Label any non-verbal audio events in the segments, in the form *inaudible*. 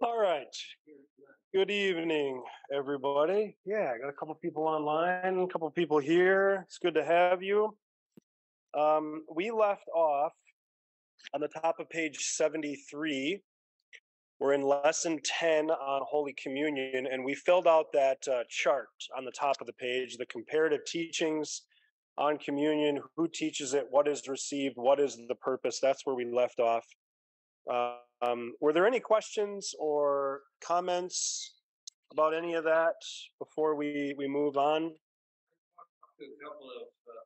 All right. Good evening, everybody. Yeah, I got a couple people online, a couple people here. It's good to have you. Um, we left off on the top of page 73. We're in lesson 10 on Holy Communion, and we filled out that uh, chart on the top of the page the comparative teachings on communion, who teaches it, what is received, what is the purpose. That's where we left off. Um, were there any questions or comments about any of that before we, we move on? To A couple of uh,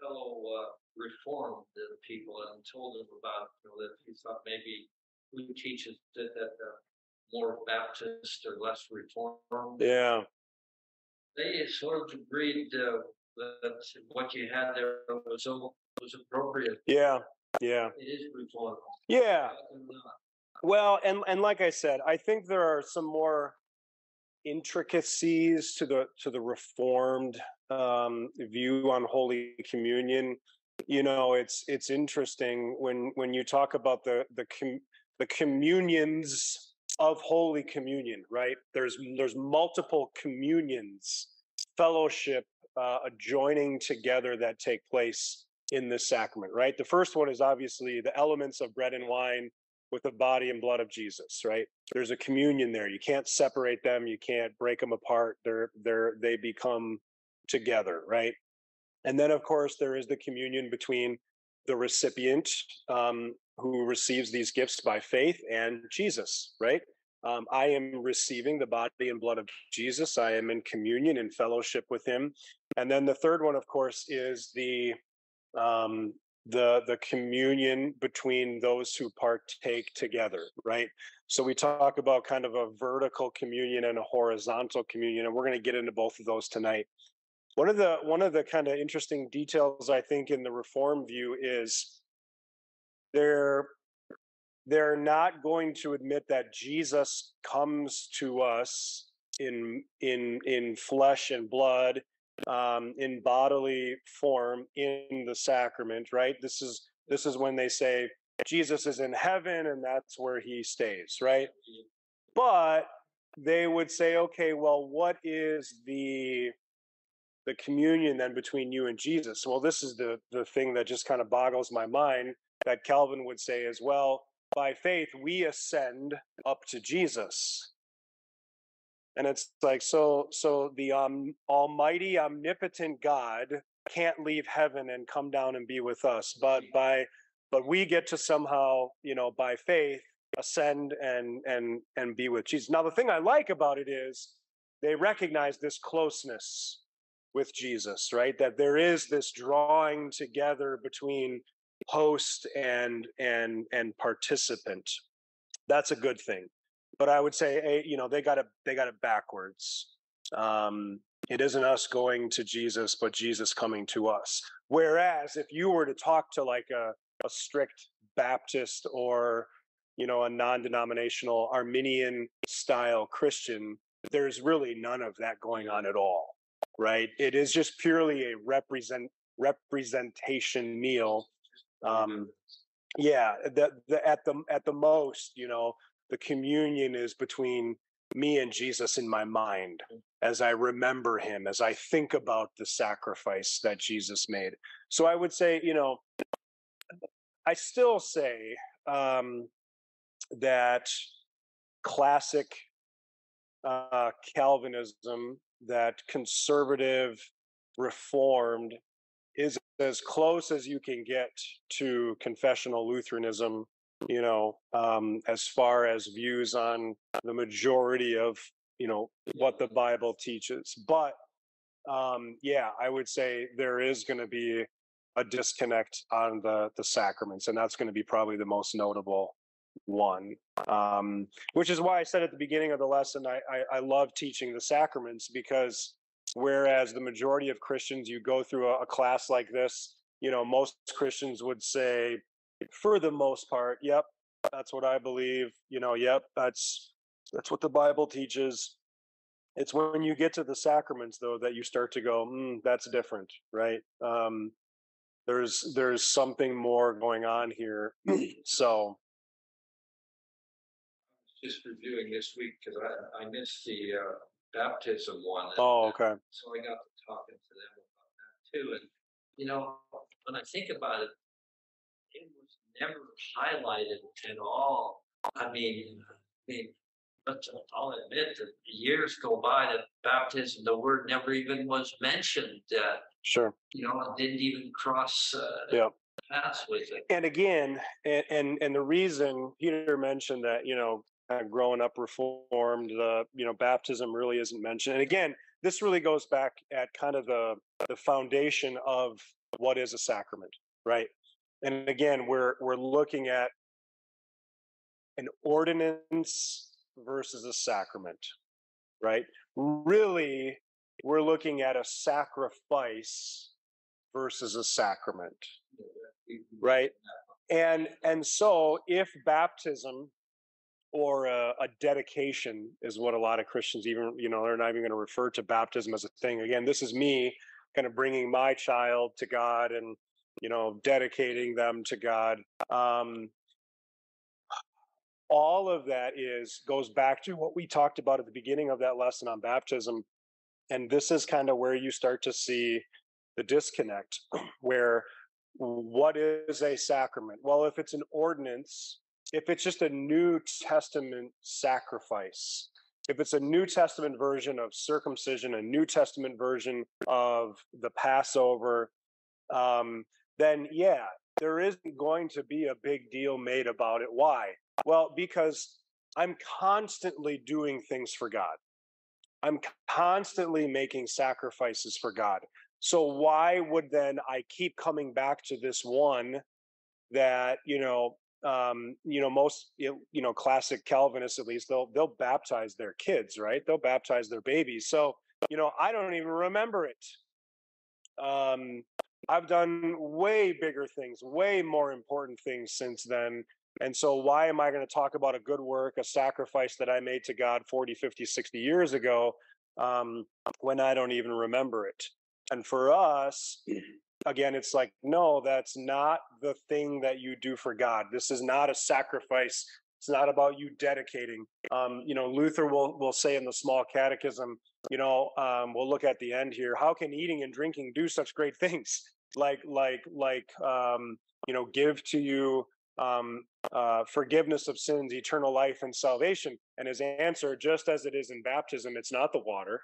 fellow uh, reformed people and told them about you know, that he thought maybe who teaches that, that uh, more Baptist or less reformed. Yeah. They sort of agreed that what you had there was was appropriate. Yeah. Yeah. It is. Yeah. Well, and and like I said, I think there are some more intricacies to the to the reformed um, view on Holy Communion. You know, it's it's interesting when when you talk about the the com, the communions of Holy Communion, right? There's there's multiple communions, fellowship, uh, joining together that take place in this sacrament, right? The first one is obviously the elements of bread and wine with the body and blood of Jesus, right? There's a communion there. You can't separate them. You can't break them apart. They're they're they become together, right? And then of course there is the communion between the recipient um, who receives these gifts by faith and Jesus, right? Um, I am receiving the body and blood of Jesus. I am in communion and fellowship with Him. And then the third one, of course, is the um, the the communion between those who partake together right? So we talk about kind of a vertical communion and a horizontal communion and we're going to get into both of those tonight. One of the one of the kind of interesting details i think in the reform view is they're they're not going to admit that jesus comes to us in in in flesh and blood um, in bodily form in the sacrament, right? This is this is when they say Jesus is in heaven and that's where he stays, right? But they would say, okay, well, what is the the communion then between you and Jesus? Well, this is the the thing that just kind of boggles my mind that Calvin would say as well. By faith, we ascend up to Jesus and it's like so so the um, almighty omnipotent god can't leave heaven and come down and be with us but by but we get to somehow you know by faith ascend and and and be with jesus. Now the thing i like about it is they recognize this closeness with jesus right? That there is this drawing together between host and and and participant. That's a good thing but I would say, you know, they got it, they got it backwards. Um, it isn't us going to Jesus, but Jesus coming to us. Whereas if you were to talk to like a, a strict Baptist or, you know, a non-denominational Arminian style Christian, there's really none of that going on at all, right? It is just purely a represent representation meal. Um, yeah, the, the, at the at the most, you know, the communion is between me and Jesus in my mind as I remember him, as I think about the sacrifice that Jesus made. So I would say, you know, I still say um, that classic uh, Calvinism, that conservative, reformed, is as close as you can get to confessional Lutheranism you know, um, as far as views on the majority of, you know, what the Bible teaches. But um, yeah, I would say there is going to be a disconnect on the the sacraments, and that's going to be probably the most notable one. Um, which is why I said at the beginning of the lesson, I, I, I love teaching the sacraments because whereas the majority of Christians, you go through a, a class like this, you know, most Christians would say, for the most part, yep, that's what I believe. You know, yep, that's that's what the Bible teaches. It's when you get to the sacraments, though, that you start to go, mm, that's different, right? Um, there's there's something more going on here. *clears throat* so, just reviewing this week because I, I missed the uh, baptism one. and, Oh, uh, okay. So I got to talking to them about that too. And, you know, when I think about it never highlighted at all. I mean, I mean, but I'll admit that years go by that baptism, the word never even was mentioned. Uh, Sure. you know, it didn't even cross uh, Yeah. paths with it. And again, and, and and the reason Peter mentioned that, you know, kind of growing up reformed, the you know, baptism really isn't mentioned. And again, this really goes back at kind of the the foundation of what is a sacrament, right? And again, we're we're looking at an ordinance versus a sacrament, right? Really, we're looking at a sacrifice versus a sacrament right and and so if baptism or a, a dedication is what a lot of christians even you know they're not even going to refer to baptism as a thing again this is me kind of bringing my child to god and you know dedicating them to god um all of that is goes back to what we talked about at the beginning of that lesson on baptism and this is kind of where you start to see the disconnect *clears throat* where what is a sacrament? Well, if it's an ordinance, if it's just a New Testament sacrifice, if it's a New Testament version of circumcision, a New Testament version of the Passover, um, then yeah, there isn't going to be a big deal made about it. Why? Well, because I'm constantly doing things for God. I'm constantly making sacrifices for God. So why would then I keep coming back to this one that you know um, you know most you know classic Calvinists at least they'll they'll baptize their kids right they'll baptize their babies so you know I don't even remember it. Um, I've done way bigger things, way more important things since then. And so why am I going to talk about a good work, a sacrifice that I made to God 40, 50, 60 years ago um, when I don't even remember it? And for us, again, it's like, no, that's not the thing that you do for God. This is not a sacrifice. It's not about you dedicating. Um, you know, Luther will will say in the small catechism, you know, um, we'll look at the end here. How can eating and drinking do such great things? *laughs* Like, like, like, um, you know, give to you um, uh, forgiveness of sins, eternal life, and salvation. And his answer, just as it is in baptism, it's not the water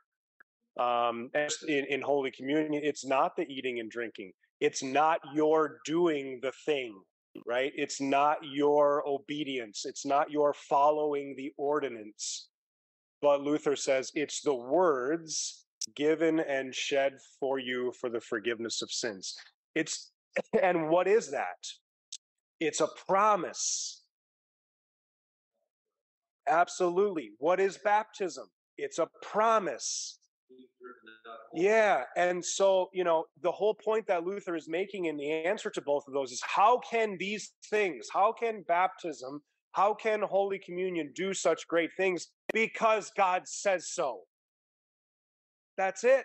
um, in, in Holy Communion, it's not the eating and drinking. It's not your doing the thing, right? It's not your obedience. It's not your following the ordinance. But Luther says it's the words given and shed for you for the forgiveness of sins. It's, *clears throat* and what is that? It's a promise. Absolutely. What is baptism? It's a promise. Yeah. And so, you know, the whole point that Luther is making in the answer to both of those is how can these things, how can baptism, how can Holy Communion do such great things? Because God says so. That's it,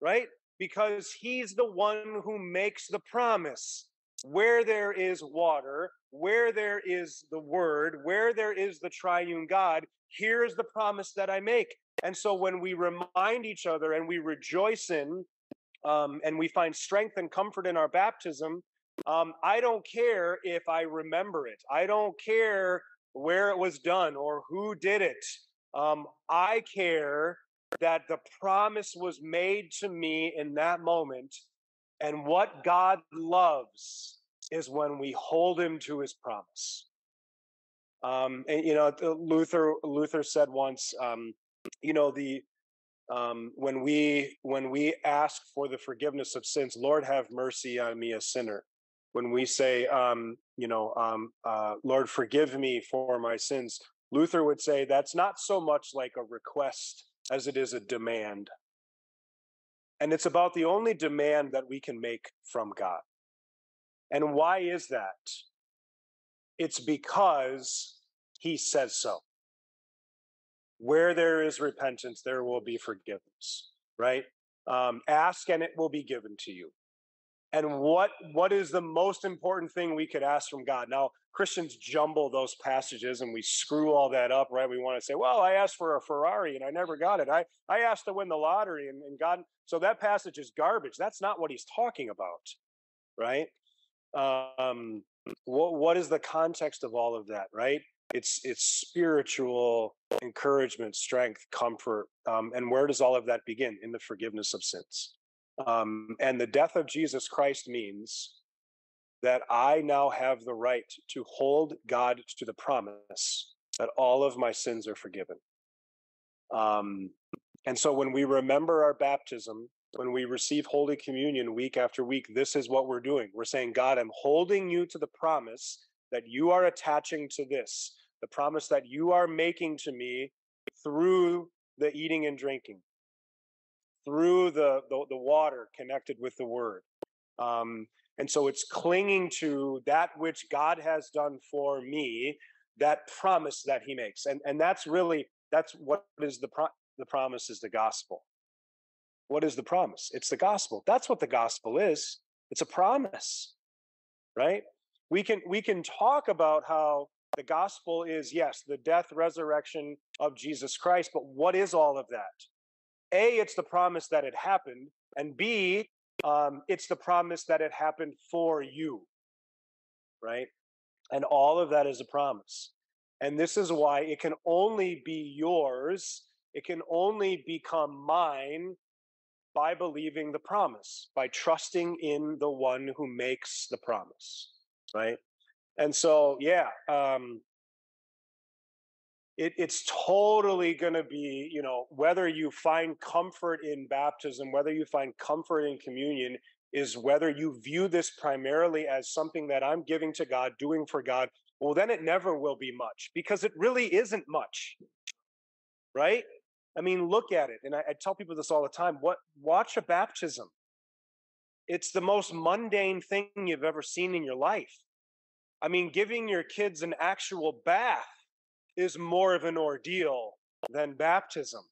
right? Because He's the one who makes the promise. Where there is water, where there is the Word, where there is the triune God, here's the promise that I make. And so when we remind each other and we rejoice in um, and we find strength and comfort in our baptism, um, I don't care if I remember it. I don't care where it was done or who did it. Um, I care that the promise was made to me in that moment. And what God loves is when we hold him to his promise. Um, and you know, Luther Luther said once, um, you know the um, when we when we ask for the forgiveness of sins lord have mercy on me a sinner. When we say um, you know um, uh, lord forgive me for my sins luther would say that's not so much like a request as it is a demand. And it's about the only demand that we can make from god. And why is that? It's because he says so where there is repentance, there will be forgiveness, right? Um, ask and it will be given to you. And what what is the most important thing we could ask from God? Now, Christians jumble those passages and we screw all that up, right? We want to say, well, I asked for a Ferrari and I never got it. I, I asked to win the lottery and, and God, so that passage is garbage. That's not what he's talking about, right? Um, what, what is the context of all of that, right? It's, it's spiritual encouragement, strength, comfort. Um, and where does all of that begin? In the forgiveness of sins. Um, and the death of Jesus Christ means that I now have the right to hold God to the promise that all of my sins are forgiven. Um, and so when we remember our baptism, when we receive Holy Communion week after week, this is what we're doing. We're saying, God, I'm holding you to the promise that you are attaching to this, the promise that you are making to me through the eating and drinking, through the, the, the water connected with the word. Um, and so it's clinging to that which God has done for me, that promise that he makes. And, and that's really, that's what is the, pro- the promise is the gospel. What is the promise? It's the gospel. That's what the gospel is. It's a promise, right? We can, we can talk about how the gospel is, yes, the death, resurrection of Jesus Christ, but what is all of that? A, it's the promise that it happened. And B, um, it's the promise that it happened for you, right? And all of that is a promise. And this is why it can only be yours, it can only become mine by believing the promise, by trusting in the one who makes the promise, right? And so, yeah, um, it, it's totally going to be, you know, whether you find comfort in baptism, whether you find comfort in communion, is whether you view this primarily as something that I'm giving to God, doing for God. Well, then it never will be much because it really isn't much, right? I mean, look at it. And I, I tell people this all the time. What watch a baptism. It's the most mundane thing you've ever seen in your life. I mean, giving your kids an actual bath is more of an ordeal than baptism.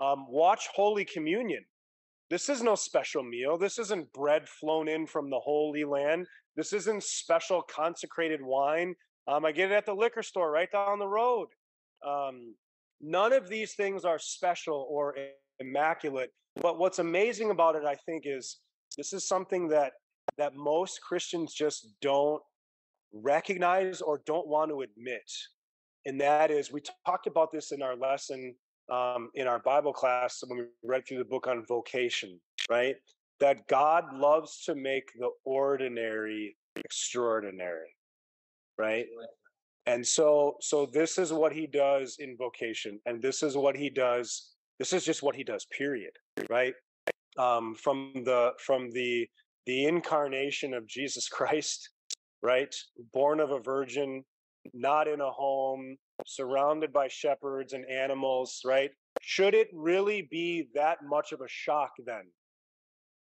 Um, watch Holy Communion. This is no special meal. This isn't bread flown in from the Holy Land. This isn't special consecrated wine. Um, I get it at the liquor store right down the road. Um, none of these things are special or immaculate. But what's amazing about it, I think, is this is something that that most Christians just don't recognize or don't want to admit and that is we talked about this in our lesson um, in our Bible class when we read through the book on vocation, right? That God loves to make the ordinary extraordinary, right? And so, so this is what he does in vocation, and this is what he does. This is just what he does. Period. Right? Um, from the from the the incarnation of Jesus *laughs* Christ, right? Born of a virgin, not in a home, surrounded by shepherds and animals, right? Should it really be that much of a shock then?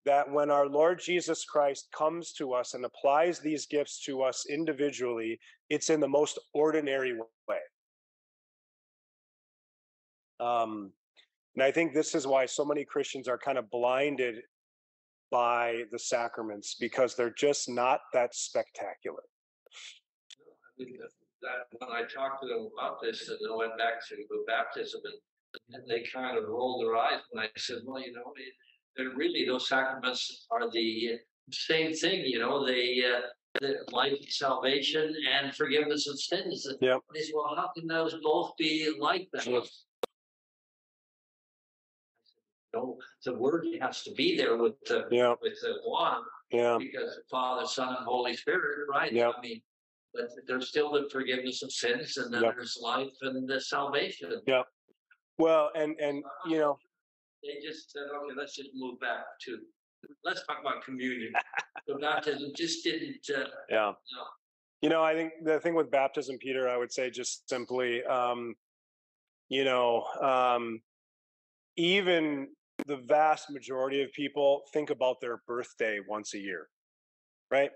That when our Lord Jesus Christ comes to us and applies these gifts to us individually, it's in the most ordinary way. Um, and I think this is why so many Christians are kind of blinded by the sacraments because they're just not that spectacular that when I talked to them about this and I went back to baptism and, and they kind of rolled their eyes when I said, well, you know, they're really those sacraments are the same thing, you know, they uh, the life, salvation, and forgiveness of sins. Yeah. Well, how can those both be like that? The word has to be there with the yeah. with the one. Yeah. Because Father, Son, and Holy Spirit, right? Yeah. I mean, but there's still the forgiveness of sins and then Yep. there's life and the salvation. Yeah. Well, and and you know, They just said, okay, let's just move back to, let's talk about communion. The baptism just didn't, uh, yeah. No. You know, I think the thing with baptism, Peter, I would say just simply, um, you know, um, even the vast majority of people think about their birthday once a year, right?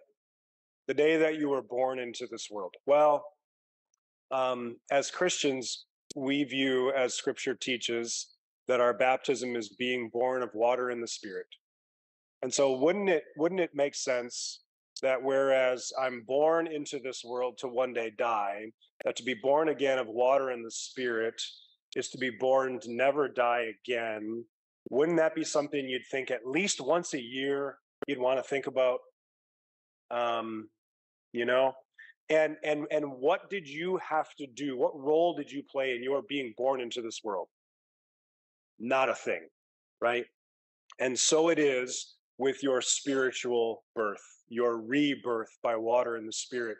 the day that you were born into this world? Well, um, as Christians, we view, as scripture teaches, that our baptism is being born of water and the spirit. And so wouldn't it wouldn't it make sense that whereas I'm born into this world to one day die, that to be born again of water and the spirit is to be born to never die again. Wouldn't that be something you'd think at least once a year you'd want to think about? Um, you know, and and and what did you have to do? What role did you play in your being born into this world? Not a thing, right? And so it is with your spiritual birth, your rebirth by water and the spirit.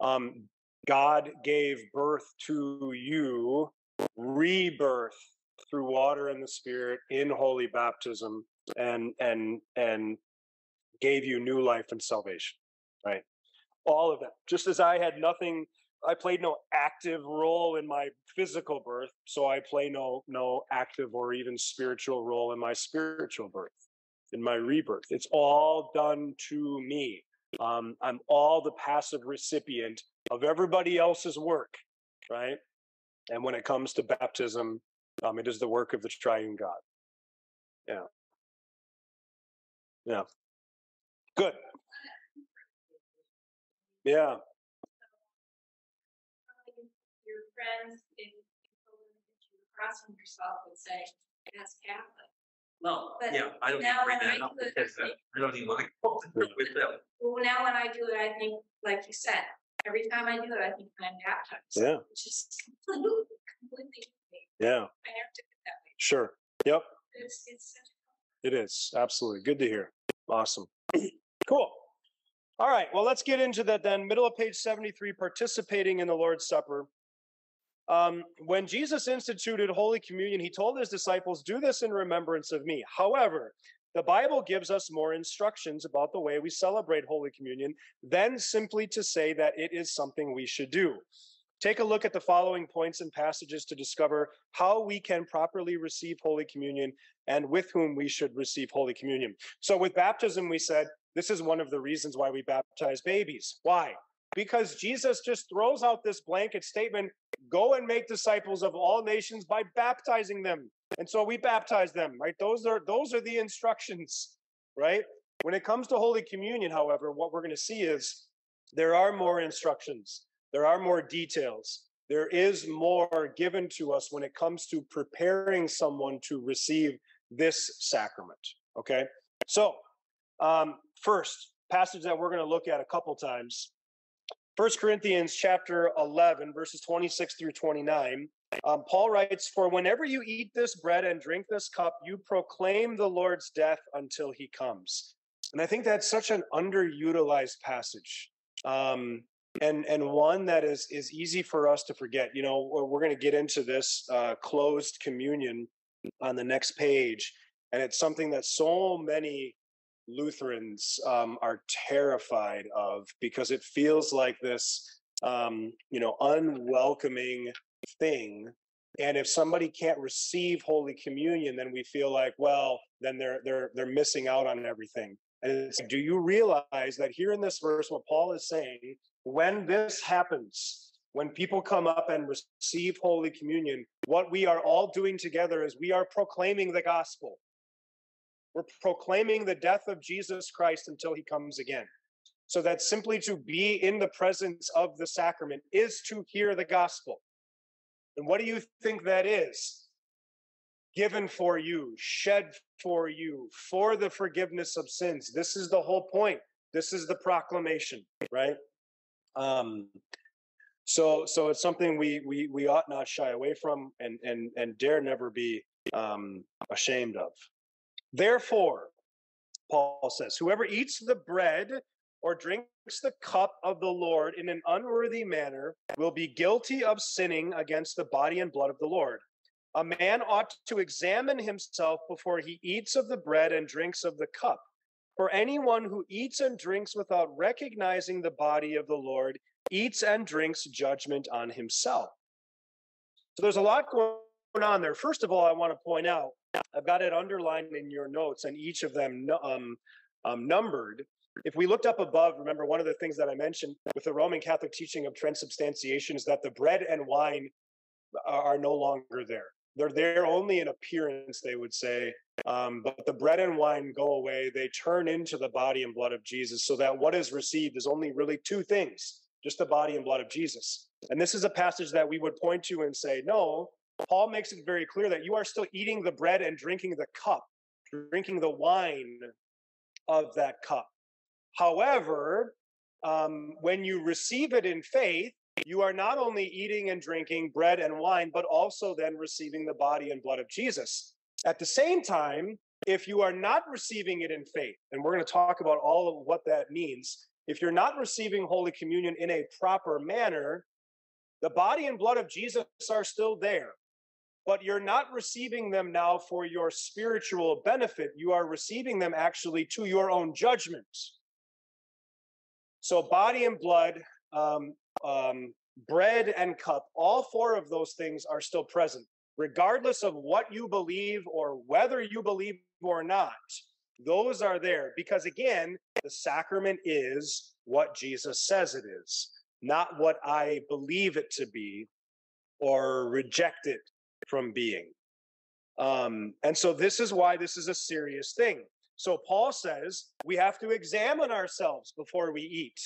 Um, God gave birth to you, rebirth through water and the spirit in holy baptism and and and gave you new life and salvation right? All of that just as i had nothing i played no active role in my physical birth so i play no no active or even spiritual role in my spiritual birth in my rebirth. It's all done to me. Um, i'm all the passive recipient of everybody else's work right? And when it comes to baptism um, it is the work of the triune god yeah yeah good yeah your friends, if you told them that you were crossing yourself, would say, that's Catholic. No, But yeah, I don't even now bring that I up do it, because uh, I don't even like *laughs* *laughs* with them. Well, now when I do it, I think, like you said, every time I do it, I think I'm baptized. Yeah. Which is *laughs* completely, completely, yeah I never took it that way. sure yep It's, it's. It is absolutely good to hear. Awesome. *clears throat* cool. All right. Well, let's get into that then. Middle of page 73 participating in the Lord's Supper. Um, when Jesus instituted Holy Communion, he told his disciples, Do this in remembrance of me. However, the Bible gives us more instructions about the way we celebrate Holy Communion than simply to say that it is something we should do. Take a look at the following points and passages to discover how we can properly receive Holy Communion and with whom we should receive Holy Communion. So, with baptism, we said this is one of the reasons why we baptize babies. Why? Because Jesus just throws out this blanket statement go and make disciples of all nations by baptizing them. And so we baptize them, right? Those are those are the instructions, *laughs* right? When it comes to Holy Communion, however, what we're going to see is there are more instructions, there are more details. There is more given to us when it comes to preparing someone to receive this sacrament. Okay. So, um, first passage that we're going to look at a couple times First Corinthians chapter 11, verses 26 through 29. Um, Paul writes, For whenever you eat this bread and drink this cup, you proclaim the Lord's death until he comes. And I think that's such an underutilized passage. Um, and and one that is is easy for us to forget. You know, we're, going to get into this uh, closed communion on the next page, and it's something that so many Lutherans um, are terrified of because it feels like this, um, you know, unwelcoming thing. And if somebody can't receive Holy Communion, then we feel like, well, then they're they're they're missing out on everything. And do you realize that here in this verse, what Paul is saying, when this happens, when people come up and receive Holy Communion, what we are all doing together is we are proclaiming the gospel. We're proclaiming the death of Jesus Christ until he comes again. So that simply to be in the presence of the sacrament is to hear the gospel. And what do you think that is? Given for you, shed for you, for the forgiveness of sins. This is the whole point. This is the proclamation, right? Um, so so it's something we we we ought not shy away from and and and dare never be um ashamed of. Therefore, Paul says, whoever eats the bread or drinks the cup of the Lord in an unworthy manner will be guilty of sinning against the body and blood of the Lord. A man ought to examine himself before he eats of the bread and drinks of the cup. For anyone who eats and drinks without recognizing the body of the Lord eats and drinks judgment on himself. So there's a lot going on there. First of all, I want to point out I've got it underlined in your notes and each of them um, um, numbered. If we looked up above, remember one of the things that I mentioned with the Roman Catholic teaching of transubstantiation is that the bread and wine are, are no longer there. They're there only in appearance, they would say, Um, but the bread and wine go away; they turn into the body and blood of Jesus. So that what is received is only really two things: just the body and blood of Jesus. And this is a passage that we would point to and say, no. Paul makes it very clear that you are still eating the bread and drinking the cup, drinking the wine of that cup. However, um, when you receive it in faith, you are not only eating and drinking bread and wine, but also then receiving the body and blood of Jesus. At the same time, if you are not receiving it in faith, and we're going to talk about all of what that means, if you're not receiving Holy Communion in a proper manner, the body and blood of Jesus are still there, but you're not receiving them now for your spiritual benefit. You are receiving them actually to your own judgment. So, body and blood, um, um, bread and cup, all four of those things are still present, regardless of what you believe or whether you believe or not. Those are there because, again, the sacrament is what Jesus says it is, not what I believe it to be or reject it from being. Um, and so, this is why this is a serious thing. So Paul says we have to examine ourselves before we eat.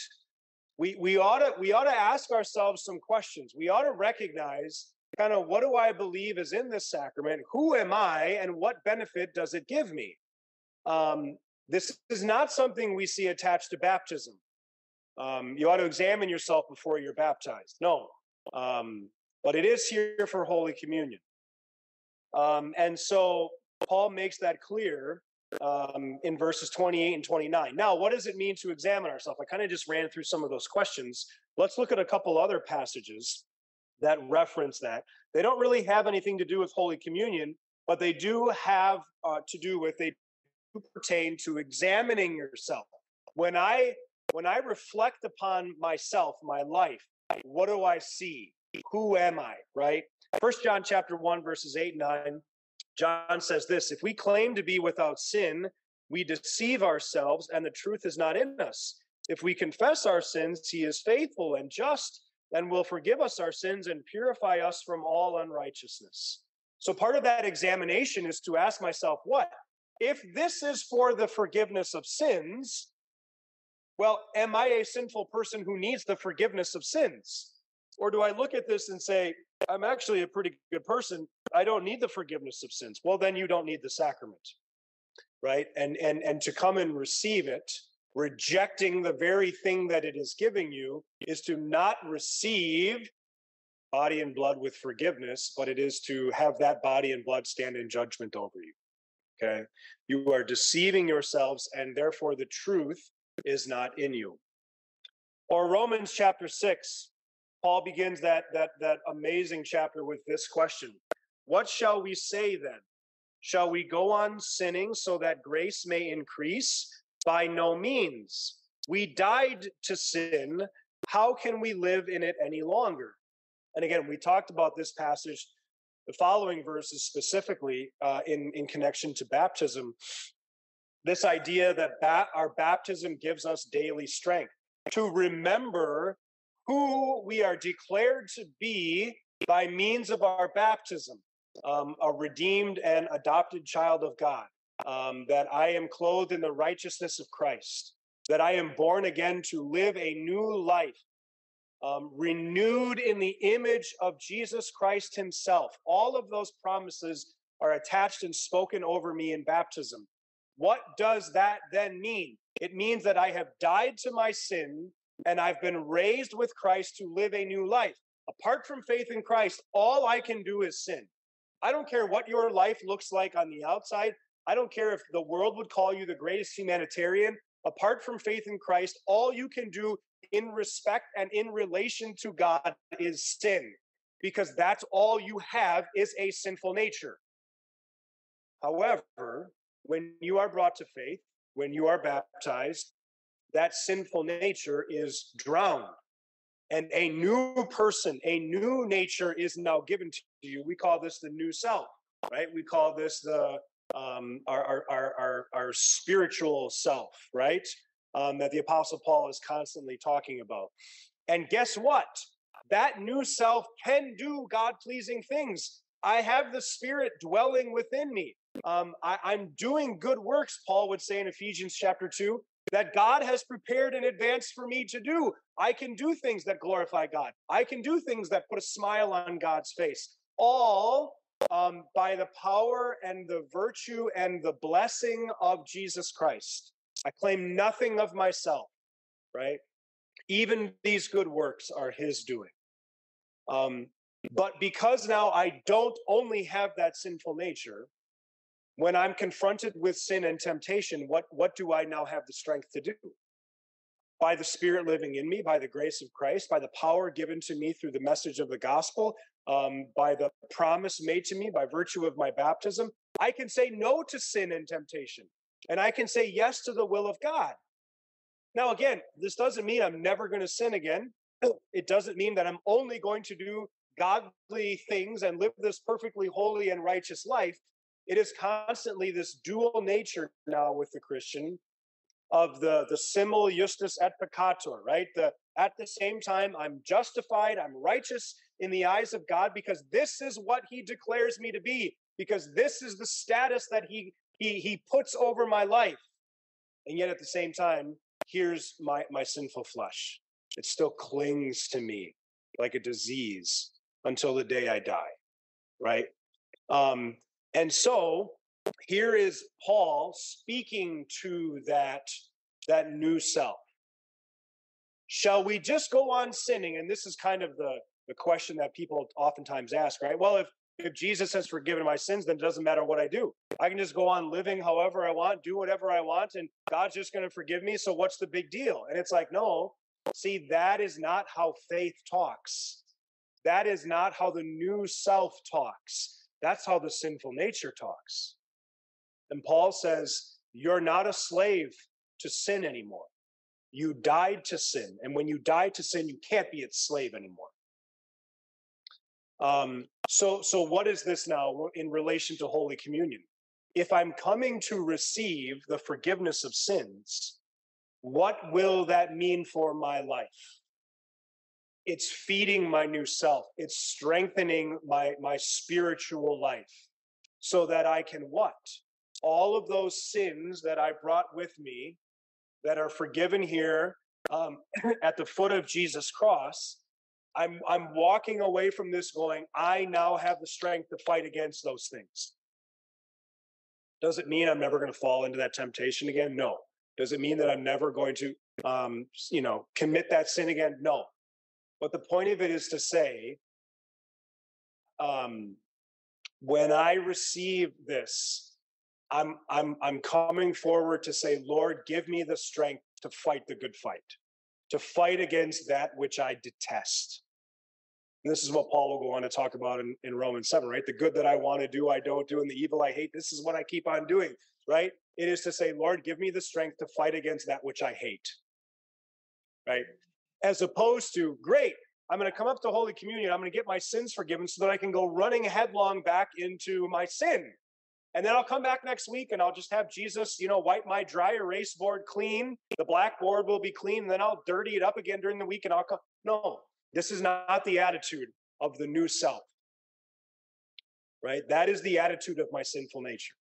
We we ought to we ought to ask ourselves some questions. We ought to recognize kind of what do I believe is in this sacrament? Who am I, and what benefit does it give me? Um, this is not something we see attached to baptism. Um, you ought to examine yourself before you're baptized. No, um, but it is here for Holy Communion. Um, and so Paul makes that clear um, in verses 28 and 29. Now, what does it mean to examine ourselves? I kind of just ran through some of those questions. Let's look at a couple other passages that reference that. They don't really have anything to do with Holy Communion, but they do have uh, to do with, they do pertain to examining yourself. When I when I reflect upon myself, my life, what do I see? Who am I? Right? First John chapter 1, verses 8 and 9 John says this if we claim to be without sin, we deceive ourselves and the truth is not in us. If we confess our sins, he is faithful and just and will forgive us our sins and purify us from all unrighteousness. So, part of that examination is to ask myself, what? If this is for the forgiveness of sins, well, am I a sinful person who needs the forgiveness of sins? Or do I look at this and say, I'm actually a pretty good person. I don't need the forgiveness of sins. Well, then you don't need the sacrament. Right? And and and to come and receive it, rejecting the very thing that it is giving you is to not receive body and blood with forgiveness, but it is to have that body and blood stand in judgment over you. Okay? You are deceiving yourselves and therefore the truth is not in you. Or Romans chapter 6 Paul begins that that that amazing chapter with this question. What shall we say then? Shall we go on sinning so that grace may increase? By no means. We died to sin. How can we live in it any longer? And again, we talked about this passage, the following verses specifically uh, in, in connection to baptism. This idea that ba- our baptism gives us daily strength to remember who we are declared to be by means of our baptism, um, a redeemed and adopted child of God, um, that I am clothed in the righteousness of Christ, that I am born again to live a new life, um, renewed in the image of Jesus Christ Himself. All of those promises are attached and spoken over me in baptism. What does that then mean? It means that I have died to my sin and I've been raised with Christ to live a new life. Apart from faith in Christ, all I can do is sin. I don't care what your life looks like on the outside. I don't care if the world would call you the greatest humanitarian. Apart from faith in Christ, all you can do in respect and in relation to God is sin, because that's all you have is a sinful nature. However, when you are brought to faith, when you are baptized, that sinful nature is drowned. And a new person, a new nature is now given to you. We call this the new self, right? We call this the um, our, our, our, our, spiritual self, right? Um, that the Apostle Paul is constantly talking about. And guess what? That new self can do God pleasing things. I have the Spirit dwelling within me. um, I, I'm doing good works, Paul would say in Ephesians chapter 2, that God has prepared in advance for me to do. I can do things that glorify God, I can do things that put a smile on God's face, all um, by the power and the virtue and the blessing of Jesus Christ. I claim nothing of myself, right? Even these good works are His doing. Um, but because now I don't only have that sinful nature, when I'm confronted with sin and temptation, what, what do I now have the strength to do? By the Spirit living in me, by the grace of Christ, by the power given to me through the message of the gospel, um, by the promise made to me by virtue of my baptism, I can say no to sin and temptation, and I can say yes to the will of God. Now, again, this doesn't mean I'm never going to sin again. *clears throat* It doesn't mean that I'm only going to do godly things and live this perfectly holy and righteous life. It is constantly this dual nature now with the Christian of the the simul justus et peccator, right? The at the same time I'm justified, I'm righteous in the eyes of God because this is what he declares me to be, because this is the status that he he he puts over my life. And yet at the same time, here's my my sinful flesh. It still clings to me like a disease until the day I die, right? Um, and so here is Paul speaking to that, that new self. Shall we just go on sinning? And this is kind of the, the question that people oftentimes ask, right? Well, if, if Jesus has forgiven my sins, then it doesn't matter what I do. I can just go on living however I want, do whatever I want, and God's just going to forgive me. So what's the big deal? And it's like, no, see, that is not how faith talks. That is not how the new self talks. That's how the sinful nature talks. And Paul says, You're not a slave to sin anymore. You died to sin. And when you die to sin, you can't be its slave anymore. Um, so, so what is this now in relation to Holy Communion? If I'm coming to receive the forgiveness of sins, what will that mean for my life? it's feeding my new self it's strengthening my my spiritual life so that i can what all of those sins that i brought with me that are forgiven here um, *clears throat* at the foot of jesus cross i'm i'm walking away from this going i now have the strength to fight against those things. Does it mean i'm never going to fall into that temptation again? No. Does it mean that i'm never going to um, you know commit that sin again? No. But the point of it is to say, um, when I receive this, I'm I'm I'm coming forward to say, Lord, give me the strength to fight the good fight, to fight against that which I detest. And this is what Paul will go on to talk about in, in Romans 7, right? The good that I want to do, I don't do, and the evil I hate, this is what I keep on doing, right? It is to say, Lord, give me the strength to fight against that which I hate. Right? as opposed to, great, I'm going to come up to Holy Communion, I'm going to get my sins forgiven so that I can go running headlong back into my sin. And then I'll come back next week and I'll just have Jesus, you know, wipe my dry erase board clean. The blackboard will be clean. And then I'll dirty it up again during the week and I'll come. No, this is not the attitude of the new self. Right? That is the attitude of my sinful nature.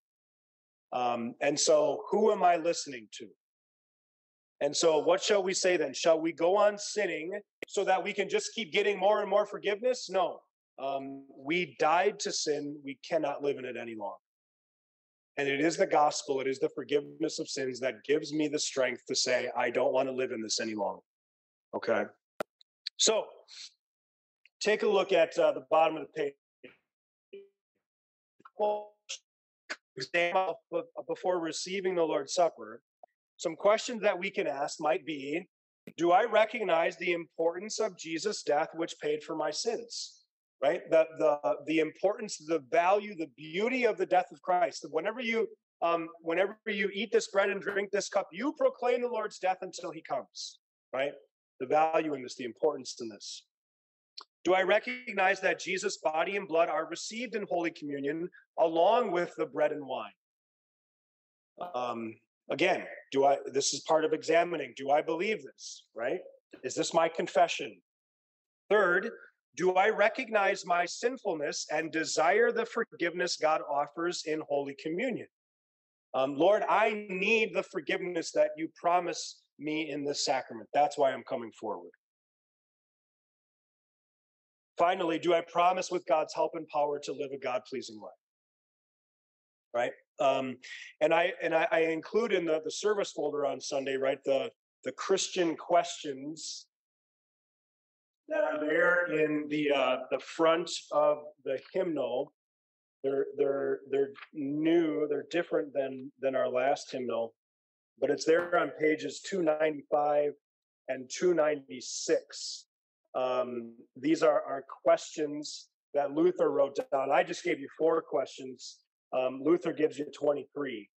Um, and so, who am I listening to? And so, what shall we say then? Shall we go on sinning so that we can just keep getting more and more forgiveness? No. Um, we died to sin. We cannot live in it any longer. And it is the gospel, it is the forgiveness of sins that gives me the strength to say, I don't want to live in this any longer. Okay. So, take a look at uh, the bottom of the page. Before receiving the Lord's Supper some questions that we can ask might be Do I recognize the importance of Jesus' death, which paid for my sins? Right? The, the, the importance, the value, the beauty of the death of Christ. Whenever you um, whenever you eat this bread and drink this cup, you proclaim the Lord's death until he comes, right? The value in this, the importance in this. Do I recognize that Jesus' body and blood are received in Holy Communion along with the bread and wine? Um, Again, do I, this is part of examining. Do I believe this, right? Is this my confession? Third, do I recognize my sinfulness and desire the forgiveness God offers in Holy Communion? Um, Lord, I need the forgiveness that you promise me in this sacrament. That's why I'm coming forward. Finally, do I promise with God's help and power to live a God pleasing life? Right? Um, and I and I, I include in the, the service folder on Sunday, right, the the Christian questions that are there in the uh, the front of the hymnal. They're they're they're new. They're different than than our last hymnal, but it's there on pages 295 and 296. Um, these are our questions that Luther wrote down. I just gave you four questions. Um, Luther gives you 23.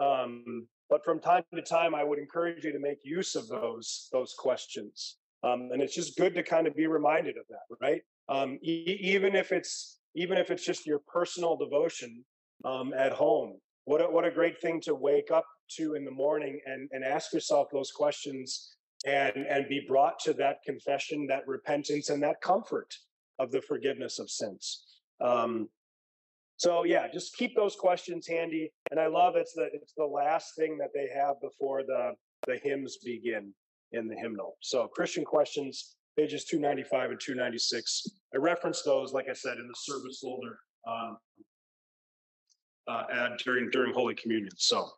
Um, but from time to time, I would encourage you to make use of those those questions. Um, and it's just good to kind of be reminded of that, right? Um, e- even if it's even if it's just your personal devotion um, at home. What a, what a great thing to wake up to in the morning and, and ask yourself those questions and and be brought to that confession, that repentance, and that comfort of the forgiveness of sins. Um, so yeah, just keep those questions handy. And I love it's the it's the last thing that they have before the the hymns begin in the hymnal. So Christian questions, pages 295 and 296. I reference those, like I said, in the service folder um, uh, during during Holy Communion. So,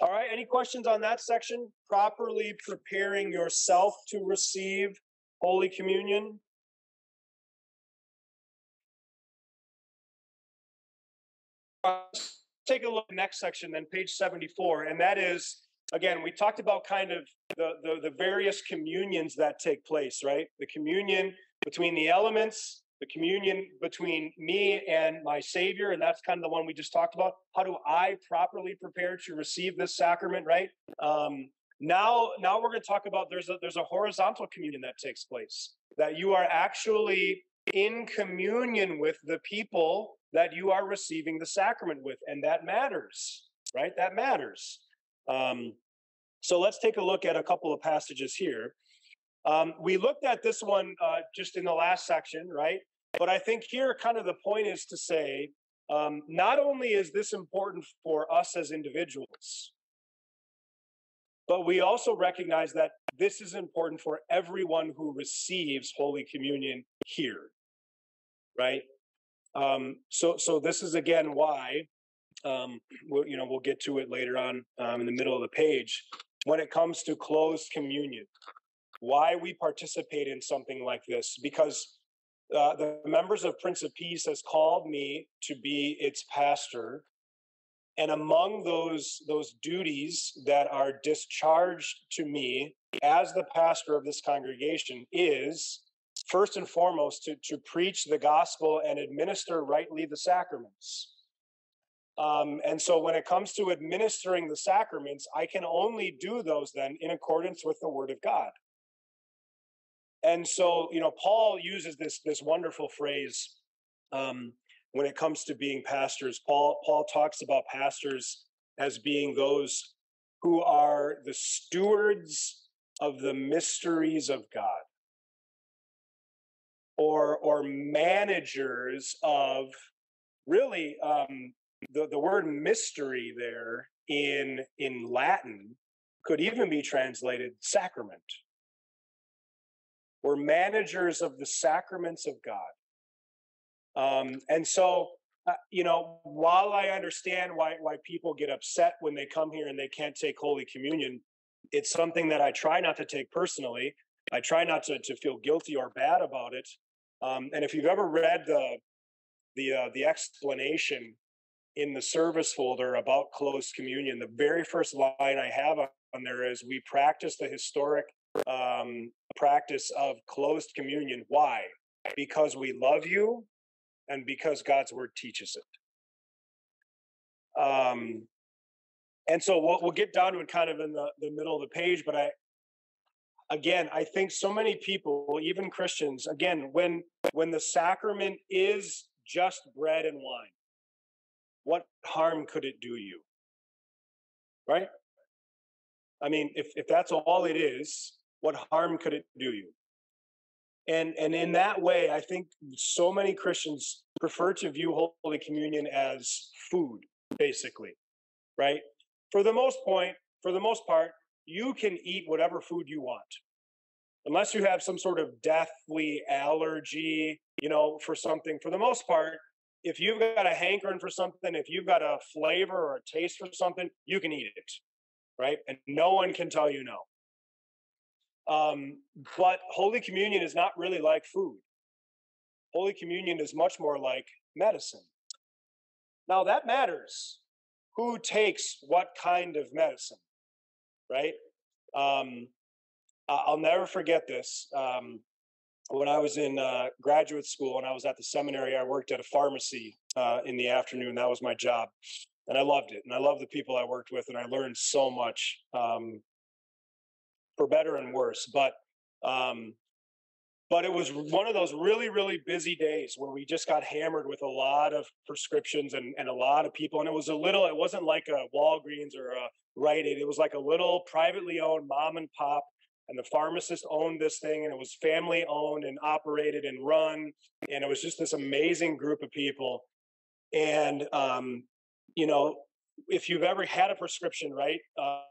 all right, any questions on that section? Properly preparing yourself to receive Holy Communion. Take a look next section, then page 74, and that is again, we talked about kind of the, the, the various communions that take place, right? The communion between the elements, the communion between me and my Savior, and that's kind of the one we just talked about. How do I properly prepare to receive this sacrament, right? Um, now, now we're going to talk about there's a there's a horizontal communion that takes place that you are actually in communion with the people that you are receiving the sacrament with, and that matters, right? That matters. Um, so let's take a look at a couple of passages here. Um, we looked at this one uh, just in the last section, right? But I think here, kind of the point is to say, um, not only is this important for us as individuals, but we also recognize that this is important for everyone who receives Holy Communion here, right? Um, so, so this is again why um, we'll, you know, we'll get to it later on um, in the middle of the page. When it comes to closed communion, why we participate in something like this? Because uh, the members of Prince of Peace has called me to be its pastor, and among those those duties that are discharged to me as the pastor of this congregation is first and foremost to, to preach the gospel and administer rightly the sacraments um, and so when it comes to administering the sacraments, I can only do those then in accordance with the word of God. And so, you know, Paul uses this this wonderful phrase um, when it comes to being pastors. Paul Paul talks about pastors as being those who are the stewards of the mysteries of God, or or managers of really um, the, the word mystery there in in Latin could even be translated sacrament. We're managers of the sacraments of God. Um, and so, uh, you know, while I understand why why people get upset when they come here and they can't take Holy Communion, it's something that I try not to take personally. I try not to to feel guilty or bad about it. Um, and if you've ever read the the uh, the explanation in the service folder about closed communion, the very first line I have on there is we practice the historic um, practice of closed communion. Why? Because we love you and because God's word teaches it. Um, and so we'll, we'll get down to it kind of in the, the middle of the page, but I, again, I think so many people, even Christians, again, when when the sacrament is just bread and wine, what harm could it do you? Right? I mean, if, if that's all it is, what harm could it do you? And and in that way, I think so many Christians prefer to view Holy Communion as food, basically, right? For the most point, for the most part, you can eat whatever food you want, unless you have some sort of deathly allergy, you know, for something. For the most part, if you've got a hankering for something, if you've got a flavor or a taste for something, you can eat it, right? And no one can tell you no. Um, but Holy Communion is not really like food. Holy Communion is much more like medicine. Now that matters. Who takes what kind of medicine, right? Um, I'll never forget this. Um, when I was in uh, graduate school and I was at the seminary, I worked at a pharmacy uh, in the afternoon. That was my job, and I loved it. And I loved the people I worked with, and I learned so much, um, for better and worse. But um, but it was one of those really really busy days where we just got hammered with a lot of prescriptions and, and a lot of people and it was a little it wasn't like a walgreens or a rite aid it was like a little privately owned mom and pop and the pharmacist owned this thing and it was family owned and operated and run and it was just this amazing group of people. And um, you know if you've ever had a prescription right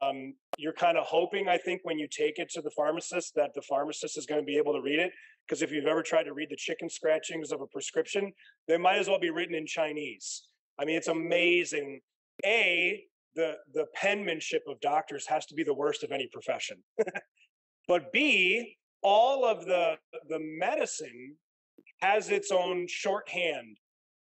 um, you're kind of hoping i think when you take it to the pharmacist that the pharmacist is going to be able to read it because if you've ever tried to read the chicken scratchings of a prescription they might as well be written in chinese. I mean it's amazing. A the the penmanship of doctors has to be the worst of any profession *laughs* but b all of the the medicine has its own shorthand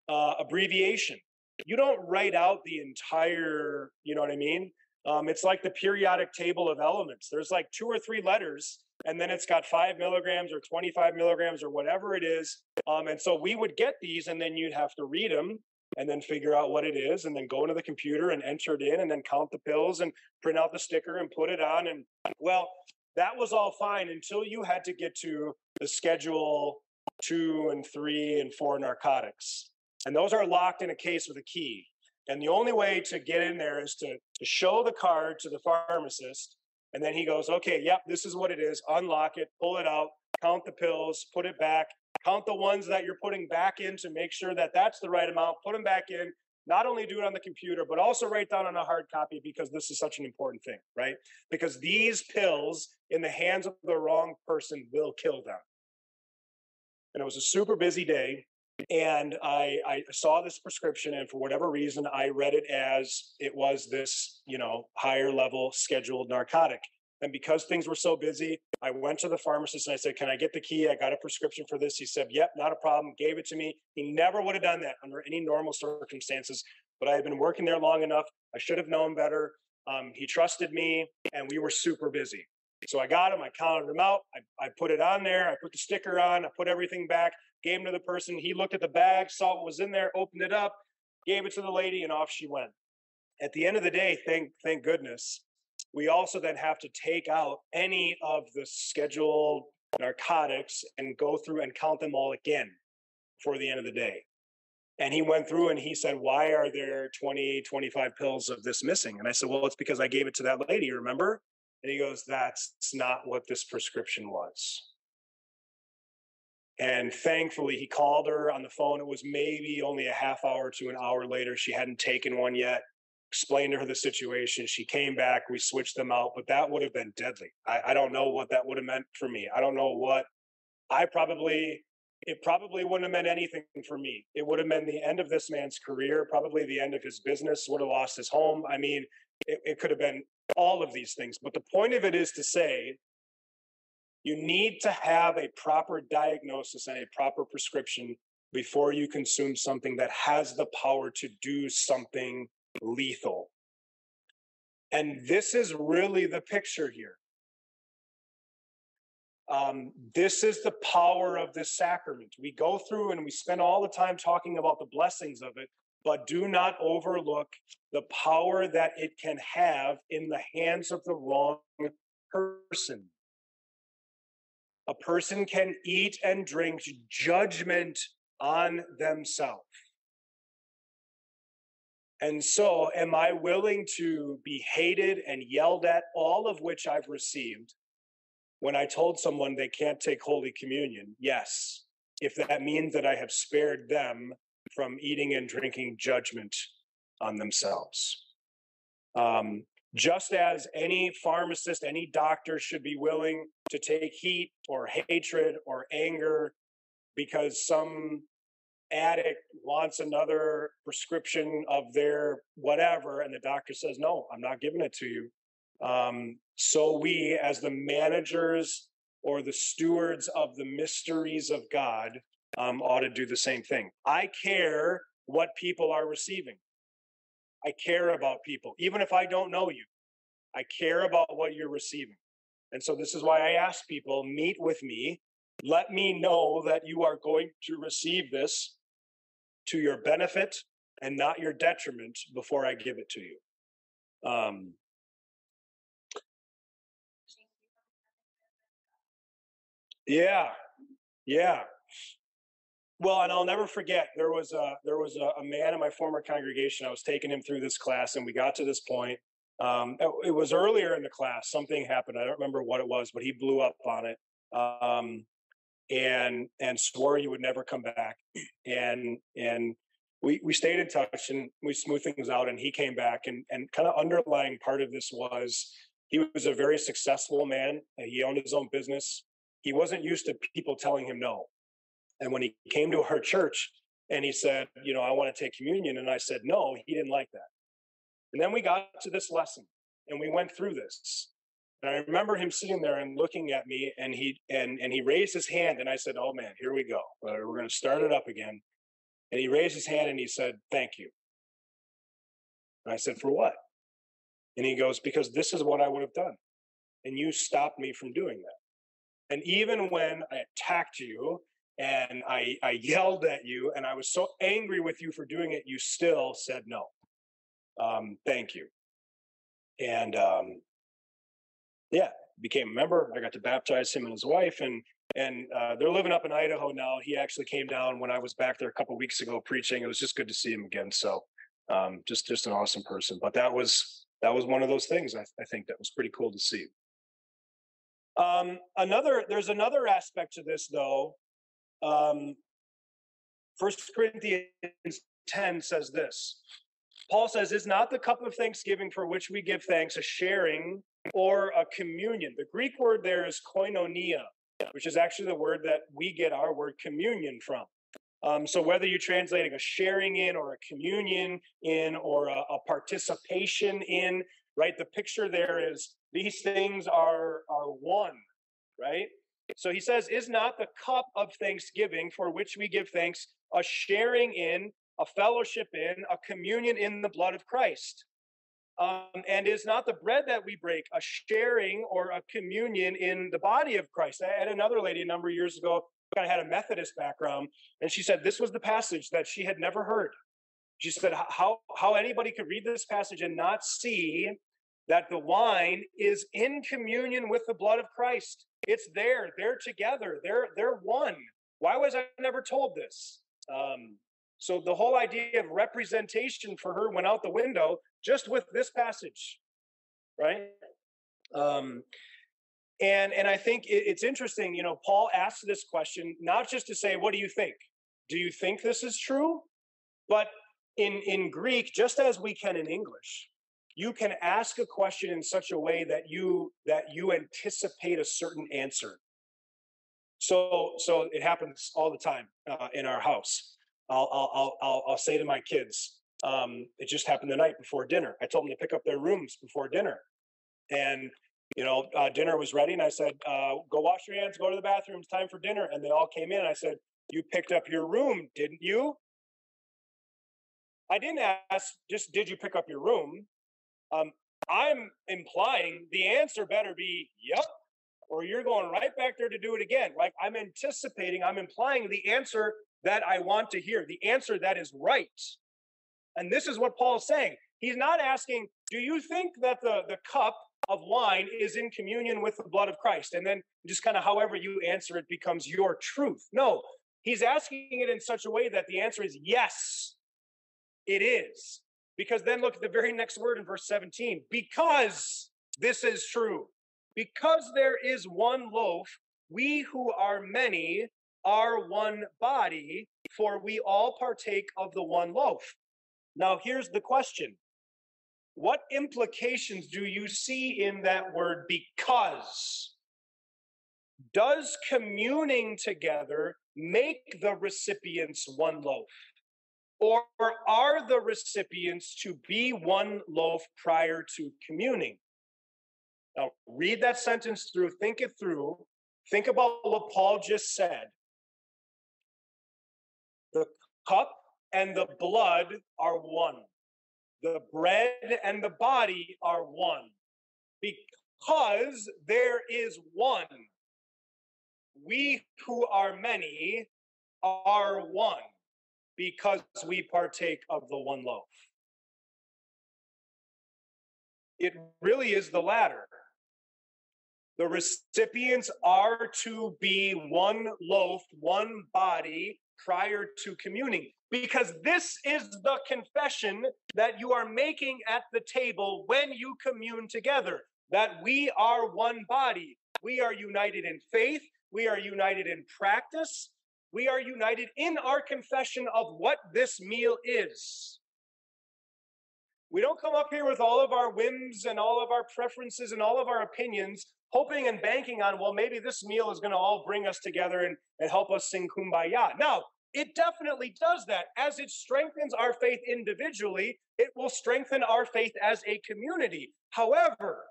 uh, abbreviation. You don't write out the entire you know what i mean? Um, it's like the periodic table of elements. There's like two or three letters and then it's got five milligrams or 25 milligrams or whatever it is. Um, and so we would get these and then you'd have to read them and then figure out what it is and then go into the computer and enter it in and then count the pills and print out the sticker and put it on and well that was all fine until you had to get to the schedule two and three and four narcotics and those are locked in a case with a key. And the only way to get in there is to, to show the card to the pharmacist. And then he goes, okay, yep, this is what it is. Unlock it, pull it out, count the pills, put it back, count the ones that you're putting back in to make sure that that's the right amount, put them back in. Not only do it on the computer, but also write down on a hard copy because this is such an important thing, right? Because these pills in the hands of the wrong person will kill them. And it was a super busy day and I, I saw this prescription and for whatever reason i read it as it was this you know higher level scheduled narcotic and because things were so busy i went to the pharmacist and i said can i get the key? I got a prescription for this. He said yep not a problem. Gave it to me. He never would have done that under any normal circumstances but i had been working there long enough. I should have known better. Um, he trusted me and we were super busy. So I got him, I counted him out, I, I put it on there, I put the sticker on, I put everything back, gave him to the person. He looked at the bag, saw what was in there, opened it up, gave it to the lady, and off she went. At the end of the day, thank thank goodness, we also then have to take out any of the scheduled narcotics and go through and count them all again for the end of the day. And he went through and he said, Why are there 20, 25 pills of this missing? And I said, Well, it's because I gave it to that lady, remember? And he goes, That's not what this prescription was. And thankfully, he called her on the phone. It was maybe only a half hour to an hour later. She hadn't taken one yet. Explained to her the situation. She came back. We switched them out, but that would have been deadly. I, I don't know what that would have meant for me. I don't know what I probably, it probably wouldn't have meant anything for me. It would have meant the end of this man's career, probably the end of his business, would have lost his home. I mean, it, it could have been all of these things. But the point of it is to say you need to have a proper diagnosis and a proper prescription before you consume something that has the power to do something lethal. And this is really the picture here. Um, this is the power of this sacrament. We go through and we spend all the time talking about the blessings of it, but do not overlook the power that it can have in the hands of the wrong person. A person can eat and drink judgment on themselves. And so, am I willing to be hated and yelled at, all of which I've received, when I told someone they can't take Holy Communion? Yes, if that means that I have spared them from eating and drinking judgment on themselves. Um, just as any pharmacist, any doctor should be willing to take heat or hatred or anger because some addict wants another prescription of their whatever, and the doctor says, No, I'm not giving it to you. Um, so we, as the managers or the stewards of the mysteries of God, um, ought to do the same thing. I care what people are receiving. I care about people, even if I don't know you. I care about what you're receiving. And so this is why I ask people meet with me. Let me know that you are going to receive this to your benefit and not your detriment before I give it to you. Um, yeah, yeah. Well, and I'll never forget there was a there was a, a, man in my former congregation. I was taking him through this class, and we got to this point. Um, it was earlier in the class. Something happened. I don't remember what it was, but he blew up on it, um, and and swore he would never come back. And and we we stayed in touch and we smoothed things out. And he came back, and and kind of underlying part of this was he was a very successful man. He owned his own business. He wasn't used to people telling him no and when he came to our church and he said, you know, I want to take communion, and I said no, he didn't like that. And then we got to this lesson and we went through this. And I remember him sitting there and looking at me, and he and and he raised his hand, and I said, "Oh man, here we go. We're going to start it up again." And he raised his hand and he said, "Thank you." And I said, "For what?" And he goes, "Because this is what I would have done, and you stopped me from doing that." And even when I attacked you and I, I yelled at you and I was so angry with you for doing it, you still said no. Um, thank you. And um, yeah, became a member. I got to baptize him and his wife, and and uh, they're living up in Idaho now. He actually came down when I was back there a couple weeks ago preaching. It was just good to see him again. So um, just just an awesome person. But that was that was one of those things I, I think that was pretty cool to see. Um, another there's another aspect to this though um, First Corinthians 10 says this. Paul says, Is not the cup of thanksgiving for which we give thanks a sharing or a communion? The Greek word there is koinonia, which is actually the word that we get our word communion from. Um, so whether you're translating a sharing in or a communion in or a, a participation in, right? The picture there is these things are are one, right? So he says, Is not the cup of thanksgiving for which we give thanks a sharing in, a fellowship in, a communion in the blood of Christ? Um, and is not the bread that we break a sharing or a communion in the body of Christ? I had another lady a number of years ago, kind of had a Methodist background, and she said this was the passage that she had never heard. She said how how anybody could read this passage and not see that the wine is in communion with the blood of Christ. It's there. They're together. They're they're one. Why was I never told this? Um, so the whole idea of representation for her went out the window just with this passage, right? Um, and and I think it, it's interesting. You know, Paul asks this question not just to say, "What do you think? Do you think this is true?" But in in Greek, just as we can in English, you can ask a question in such a way that you that you anticipate a certain answer so so it happens all the time uh, in our house I'll, I'll i'll i'll say to my kids um, it just happened the night before dinner i told them to pick up their rooms before dinner and you know uh, dinner was ready and i said uh, go wash your hands go to the bathroom it's time for dinner and they all came in and i said you picked up your room didn't you I didn't ask just did you pick up your room? Um, I'm implying the answer better be yep, or you're going right back there to do it again. Like I'm anticipating, I'm implying the answer that I want to hear, the answer that is right. And this is what Paul's saying. He's not asking, do you think that the, the cup of wine is in communion with the blood of Christ? And then just kind of however you answer it becomes your truth. No, he's asking it in such a way that the answer is yes, it is. Because then look at the very next word in verse 17 because this is true. because there is one loaf, we who are many are one body, for we all partake of the one loaf. Now, here's the question What implications do you see in that word because? Does communing together make the recipients one loaf? Or are the recipients to be one loaf prior to communing? Now, read that sentence through, think it through, think about what Paul just said. Cup and the blood are one, the bread and the body are one. Because there is one, we who are many are one because we partake of the one loaf. It really is the latter. The recipients are to be one loaf, one body prior to communing, because this is the confession that you are making at the table when you commune together that we are one body. We are united in faith, we are united in practice, we are united in our confession of what this meal is. We don't come up here with all of our whims and all of our preferences and all of our opinions, hoping and banking on, well, maybe this meal is going to all bring us together and, and help us sing kumbaya. Now, it definitely does that. As it strengthens our faith individually, it will strengthen our faith as a community. However,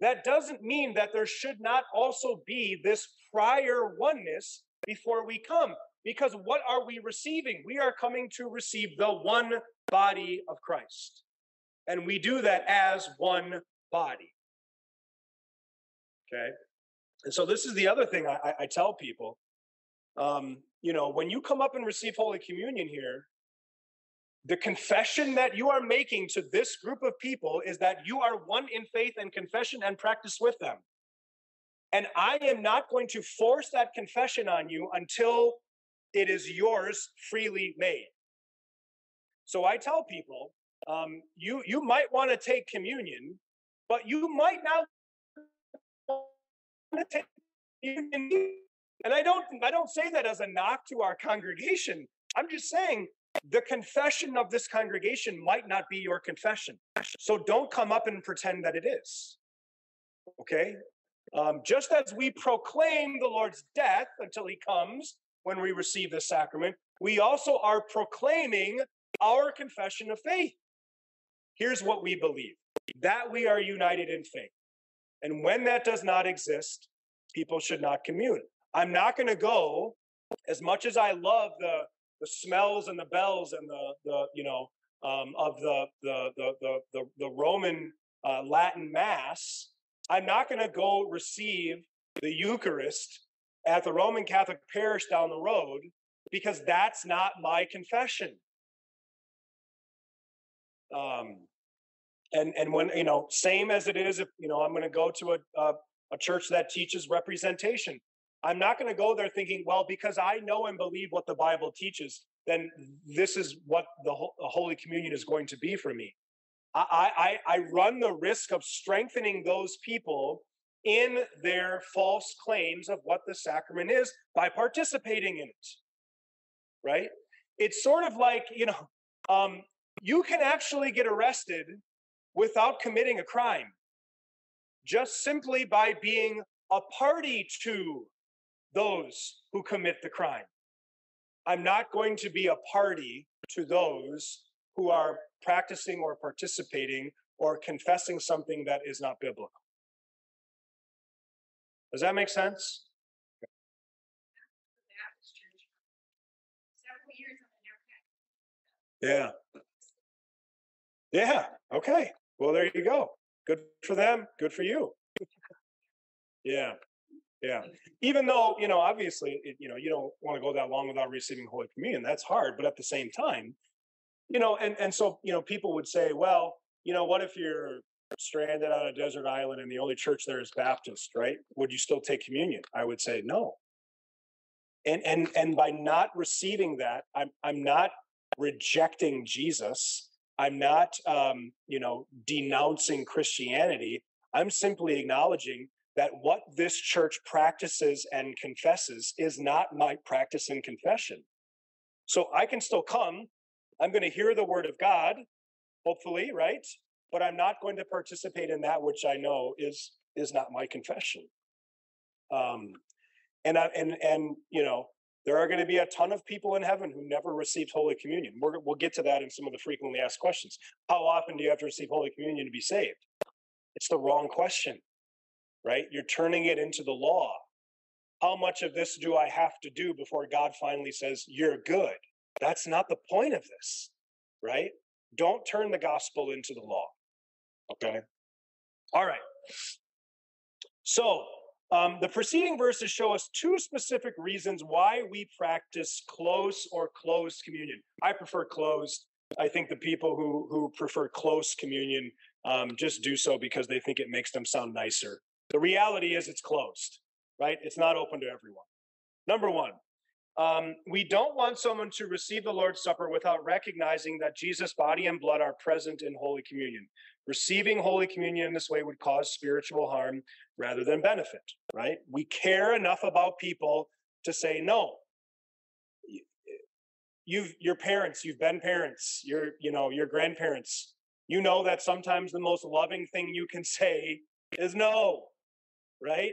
that doesn't mean that there should not also be this prior oneness before we come. Because what are we receiving? We are coming to receive the one body of Christ. And we do that as one body. Okay. And so this is the other thing I, I tell people. Um, you know, when you come up and receive Holy Communion here, the confession that you are making to this group of people is that you are one in faith and confession and practice with them. And I am not going to force that confession on you until it is yours freely made. So I tell people, um, you you might want to take communion, but you might not want to take communion. And I don't I don't say that as a knock to our congregation. I'm just saying the confession of this congregation might not be your confession. So don't come up and pretend that it is. Okay? Um, just as we proclaim the Lord's death until he comes when we receive the sacrament, we also are proclaiming our confession of faith. Here's what we believe that we are united in faith. And when that does not exist, people should not commune. I'm not going to go, as much as I love the, the smells and the bells and the, the you know, um, of the, the, the, the, the, Roman uh, Latin Mass, I'm not going to go receive the Eucharist at the Roman Catholic parish down the road because that's not my confession. Um, and and when you know, same as it is if you know I'm going to go to a, a a church that teaches representation. I'm not going to go there thinking, well, because I know and believe what the Bible teaches, then this is what the, the Holy Communion is going to be for me. I, I, I run the risk of strengthening those people in their false claims of what the sacrament is by participating in it. Right? It's sort of like, you know, um, you can actually get arrested without committing a crime just simply by being a party to those who commit the crime. I'm not going to be a party to those who are practicing or participating or confessing something that is not biblical. Does that make sense? Yeah. Yeah. Okay. Well, there you go. Good for them. Good for you. *laughs* yeah. Yeah. Even though, you know, obviously, it, you know, you don't want to go that long without receiving Holy Communion. That's hard. But at the same time, you know, and, and so, you know, people would say, well, you know, what if you're stranded on a desert island and the only church there is Baptist, right? Would you still take communion? I would say no. And and and by not receiving that, I'm I'm not rejecting Jesus. I'm not um, you know, denouncing Christianity. I'm simply acknowledging that what this church practices and confesses is not my practice and confession. So I can still come. I'm going to hear the word of God, hopefully, right? But I'm not going to participate in that which I know is is not my confession. Um, and I, and and you know there are going to be a ton of people in heaven who never received Holy Communion. We're, we'll get to that in some of the frequently asked questions. How often do you have to receive Holy Communion to be saved? It's the wrong question, right? You're turning it into the law. How much of this do I have to do before God finally says, You're good? That's not the point of this, right? Don't turn the gospel into the law. Okay. All right. So, um, the preceding verses show us two specific reasons why we practice close or closed communion. I prefer closed. I think the people who who prefer close communion um, just do so because they think it makes them sound nicer. The reality is it's closed, right? It's not open to everyone. Number one, um, we don't want someone to receive the Lord's Supper without recognizing that Jesus' body and blood are present in Holy Communion. Receiving Holy Communion in this way would cause spiritual harm rather than benefit, right? We care enough about people to say no. You've your parents, you've been parents, your you know, your grandparents. You know that sometimes the most loving thing you can *laughs* say is no, right?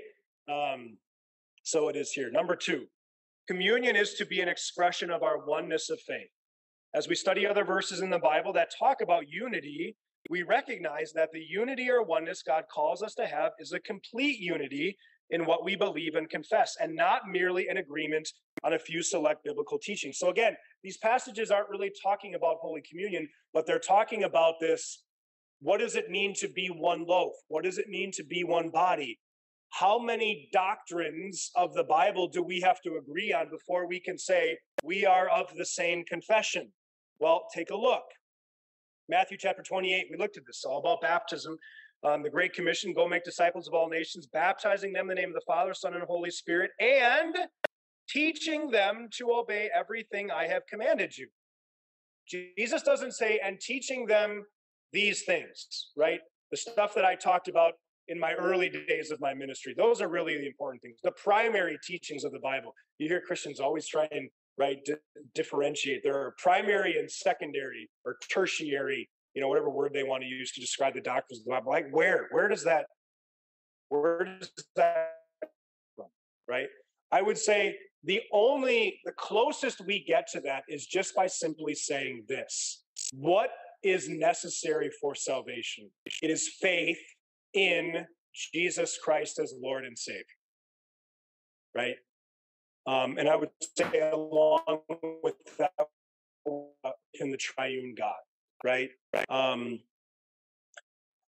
Um, so it is here. Number two, communion is to be an expression of our oneness of faith. As we study other verses in the Bible that talk about unity, we recognize that the unity or oneness God calls us to have is a complete unity in what we believe and confess, and not merely an agreement on a few select biblical teachings. So, again, these passages aren't really talking about Holy Communion, but they're talking about this what does it mean to be one loaf? What does it mean to be one body? How many doctrines of the Bible do we have to agree on before we can say we are of the same confession? Well, take a look. Matthew chapter 28, we looked at this, all about baptism. Um, the Great Commission go make disciples of all nations, baptizing them in the name of the Father, Son, and Holy Spirit, and teaching them to obey everything I have commanded you. Jesus doesn't say, and teaching them these things, right? The stuff that I talked about in my early days of my ministry. Those are really the important things, the primary teachings of the Bible. You hear Christians always try and right di- differentiate. There are primary and secondary or tertiary, you know, whatever word they want to use to describe the doctrines of the Bible. Like where? Where does that? Where does that from? Right? I would say the only the closest we get to that is just by simply saying this what is necessary for salvation it is faith in jesus christ as lord and savior right? Um, and i would say along with that uh, in the triune god right. Um,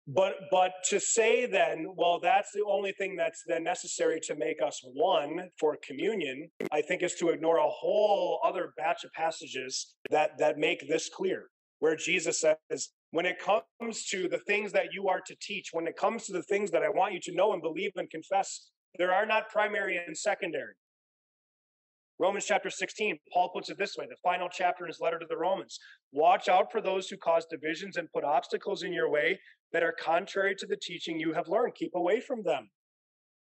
but but to say then well that's the only thing that's then necessary to make us one for communion i think is to ignore a whole other batch of passages that that make this clear where jesus says when it comes to the things that you are to teach when it comes to the things that i want you to know and believe and confess there are not primary and secondary Romans chapter 16, Paul puts it this way the final chapter in his letter to the Romans. Watch out for those who cause divisions and put obstacles in your way that are contrary to the teaching you have learned. Keep away from them,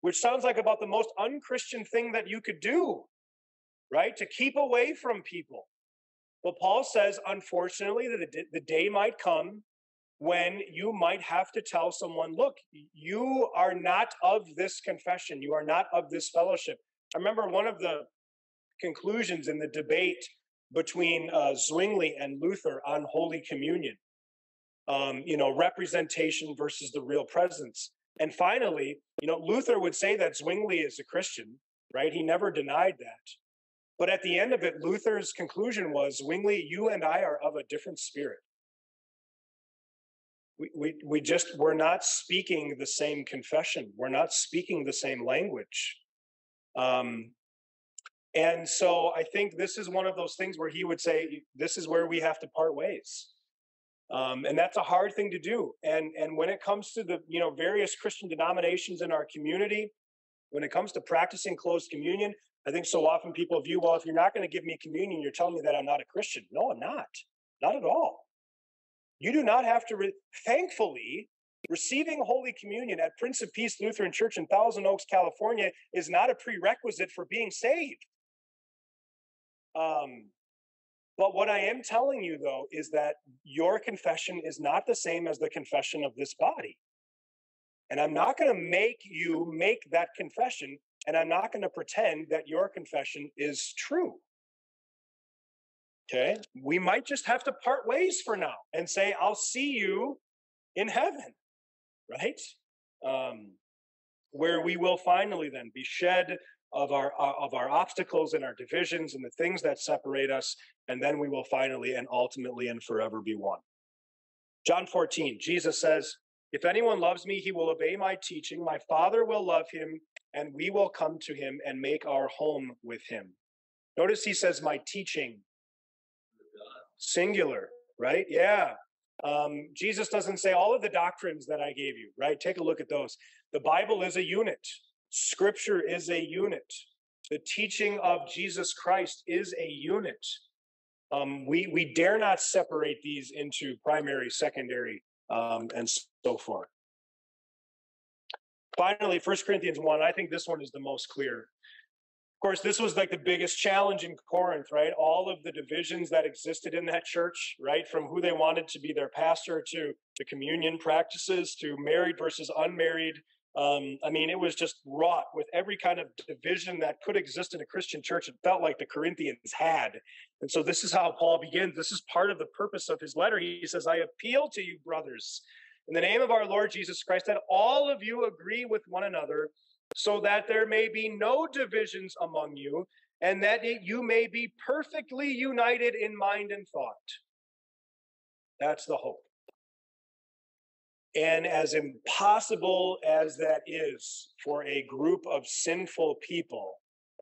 which sounds like about the most unchristian thing that you could do, right? To keep away from people. But Paul says, unfortunately, that the day might come when you might have to tell someone, look, you are not of this confession, you are not of this fellowship. I remember one of the conclusions in the debate between uh, Zwingli and Luther on Holy Communion. Um, you know, representation versus the real presence. And finally, you know, Luther would say that Zwingli is a Christian, right? He never denied that. But at the end of it, Luther's conclusion was Zwingli, you and I are of a different spirit. We, we, we just, we're not speaking the same confession. We're not speaking the same language. Um, and so I think this is one of those things where he would say, this is where we have to part ways. Um, and that's a hard thing to do. And, and when it comes to the, you know, various Christian denominations in our community, when it comes to practicing closed communion, I think so often people view, well, if you're not going to give me communion, you're telling me that I'm not a Christian. No, I'm not. Not at all. You do not have to, re- thankfully, receiving Holy Communion at Prince of Peace Lutheran Church in Thousand Oaks, California, is not a prerequisite for being saved. Um, but what I am telling you, though, is that your confession is not the same as the confession of this body. And I'm not going to make you make that confession, and I'm not going to pretend that your confession is true. Okay. We might just have to part ways for now and say, I'll see you in heaven, right? Um, where we will finally then be shed of our uh, of our obstacles and our divisions and the things that separate us and then we will finally and ultimately and forever be one john 14 jesus says if anyone loves me he will obey my teaching my father will love him and we will come to him and make our home with him. Notice he says my teaching. Singular right? Yeah. Um, jesus doesn't say all of the doctrines that i gave you right? Take a look at those. The bible is a unit. Scripture is a unit. The teaching of Jesus Christ is a unit. Um, we we dare not separate these into primary, secondary, um, and so forth. Finally, First Corinthians 1, I think this one is the most clear. Of course, this was like the biggest challenge in Corinth, right? All of the divisions that existed in that church, right? From who they wanted to be their pastor to the communion practices to married versus unmarried um, I mean, it was just wrought with every kind of division that could exist in a Christian church. It felt like the Corinthians had. And so this is how Paul begins. This is part of the purpose of his letter. He says, I appeal to you, brothers, in the name of our Lord Jesus Christ, that all of you agree with one another, so that there may be no divisions among you, and that it, you may be perfectly united in mind and thought. That's the hope. And as impossible as that is for a group of sinful people,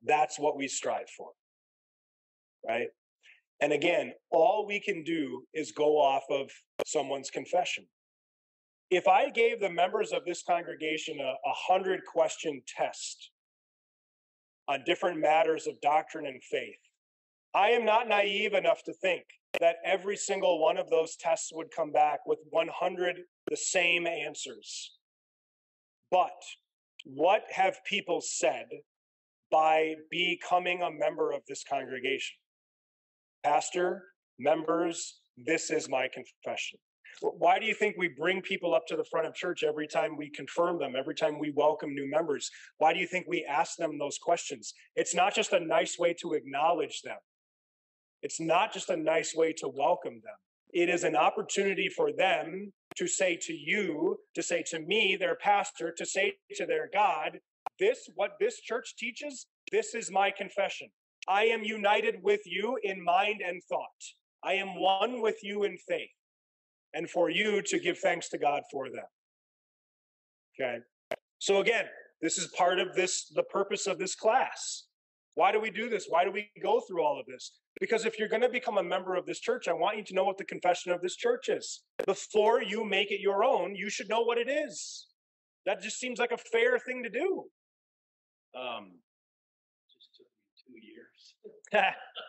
that's what we strive for. Right? And again, all we can do is go off of someone's confession. If I gave the members of this congregation a, a hundred question test on different matters of doctrine and faith, I am not naive enough to think that every single one of those tests would come back with 100 the same answers. But what have people said by becoming a member of this congregation? Pastor, members, this is my confession. Why do you think we bring people up to the front of church every time we confirm them, every time we welcome new members? Why do you think we ask them those questions? It's not just a nice way to acknowledge them. It's not just a nice way to welcome them. It is an opportunity for them to say to you, to say to me, their pastor, to say to their God, this, what this church teaches, this is my confession. I am united with you in mind and thought. I am one with you in faith. And for you to give thanks to God for them. Okay. So again, this is part of this, the purpose of this class. Why do we do this? Why do we go through all of this? Because if you're going to become a member of this church, I want you to know what the confession of this church is. Before you make it your own, you should know what it is. That just seems like a fair thing to do. Um, just took me two years. *laughs*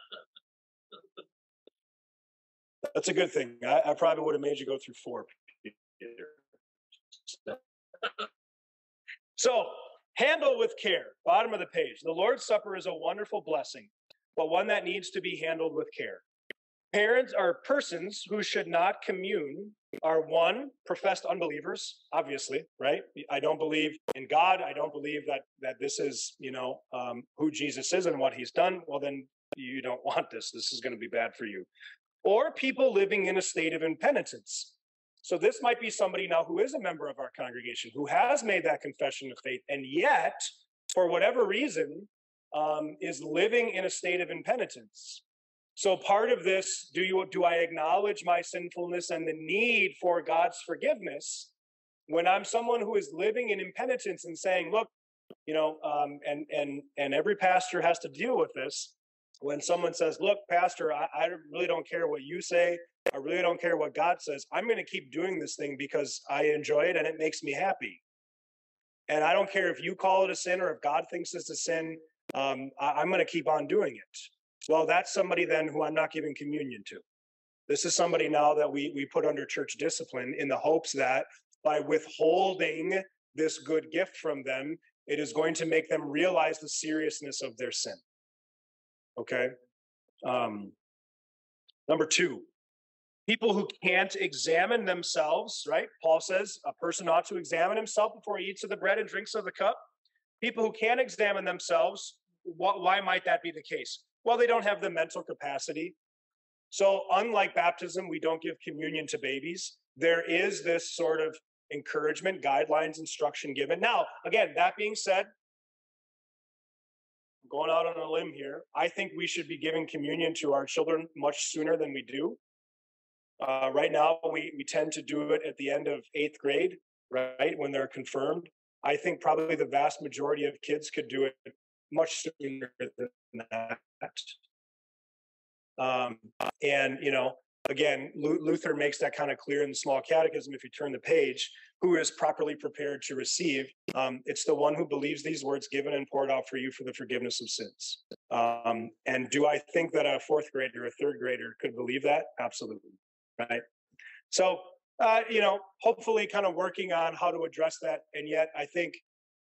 That's a good thing. I, I probably would have made you go through four. So, handle with care. Bottom of the page. The Lord's Supper is a wonderful blessing but one that needs to be handled with care. Parents are persons who should not commune are one professed unbelievers obviously right i don't believe in god i don't believe that that this is you know um, who jesus is and what he's done well then you don't want this this is going to be bad for you or people living in a state of impenitence so this might be somebody now who is a member of our congregation who has made that confession of faith and yet for whatever reason um, is living in a state of impenitence. So part of this, do you do I acknowledge my sinfulness and the need for God's forgiveness when I'm someone who is living in impenitence and saying, look, you know, um, and and and every pastor has to deal with this. When someone says, "Look, pastor, I, I really don't care what you say. I really don't care what God says. I'm going to keep doing this thing because I enjoy it and it makes me happy." And I don't care if you call it a sin or if God thinks it's a sin um, I, am going to keep on doing it. Well, that's somebody then who I'm not giving communion to. This is somebody now that we we put under church discipline in the hopes that by withholding this good gift from them, it is going to make them realize the seriousness of their sin. Okay. Um, number two, people who can't examine themselves, right? Paul says a person ought to examine himself before he eats of the bread and drinks of the cup. People who can't examine themselves, wh- why might that be the case? Well, they don't have the mental capacity. So, unlike baptism, we don't give communion to babies. There is this sort of encouragement, guidelines, instruction given. Now, again, that being said, going out on a limb here. I think we should be giving communion to our children much sooner than we do. Uh, right now, we, we tend to do it at the end of eighth grade, right, when they're confirmed. I think probably the vast majority of kids could do it much sooner than that. Um, and, you know, again, Luther makes that kind of clear in the small catechism. If you turn the page, who is properly prepared to receive? Um, it's the one who believes these words given and poured out for you for the forgiveness of sins. Um, and do I think that a fourth grader, or a third grader could believe that? Absolutely. Right. So, uh, you know, hopefully kind of working on how to address that. And yet, I think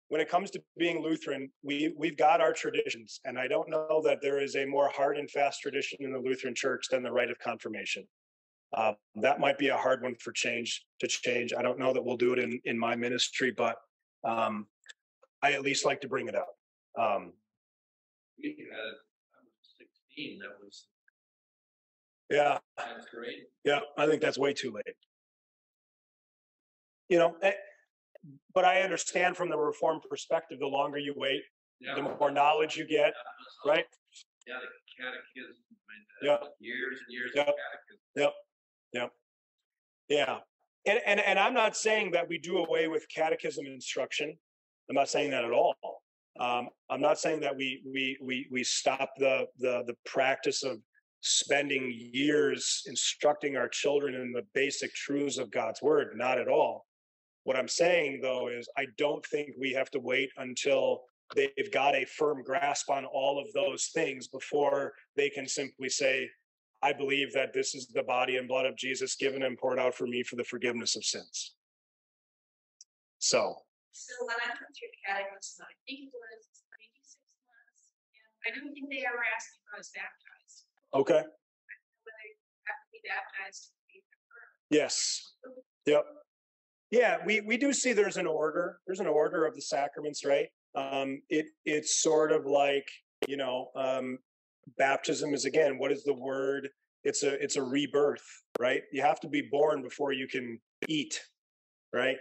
when it comes to being Lutheran, we we've got our traditions, and I don't know that there is a more hard and fast tradition in the Lutheran Church than the rite of confirmation. Uh, that might be a hard one for change to change. I don't know that we'll do it in in my ministry, but um, I at least like to bring it up. Um, we had I was sixteen. That was yeah. That's great. Yeah, I think that's way too late. You know, eh, but I understand from the reform perspective, the longer you wait, Yeah. the more knowledge you get, right? Yeah, the catechism. Yeah. Years and years Yep. of catechism. Yeah. And, and and I'm not saying that we do away with catechism instruction. I'm not saying that at all. Um, I'm not saying that we we we we stop the the the practice of spending years instructing our children in the basic truths of God's word. Not at all. What I'm saying though is I don't think we have to wait until they've got a firm grasp on all of those things before they can simply say, I believe that this is the body and blood of Jesus given and poured out for me for the forgiveness of sins. So, So when I went through catechism, I think it was ninety-six months, and I don't think they ever asked if I was baptized, okay. whether have to be baptized to be confirmed. Yes. Yep. Yeah, we we do see there's an order. There's an order of the sacraments, right? Um, it it's sort of like you know, um, baptism is again what is the word? It's a it's a rebirth, right? You have to be born before you can eat, right?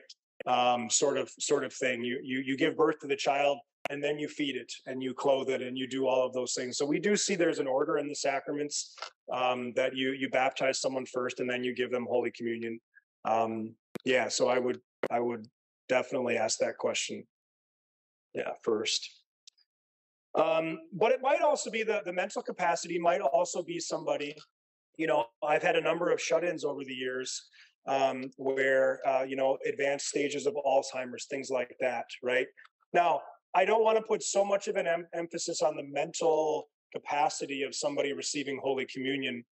Um, sort of sort of thing. You you you give birth to the child and then you feed it and you clothe it and you do all of those things. So we do see there's an order in the sacraments um, that you you baptize someone first and then you give them Holy Communion. Um, yeah, so I would I would definitely ask that question. Yeah, first. Um, but it might also be the the mental capacity might also be somebody. You know, I've had a number of shut-ins over the years um, where uh, you know advanced stages of Alzheimer's, things like that. Right now, I don't want to put so much of an em- emphasis on the mental capacity of somebody receiving Holy Communion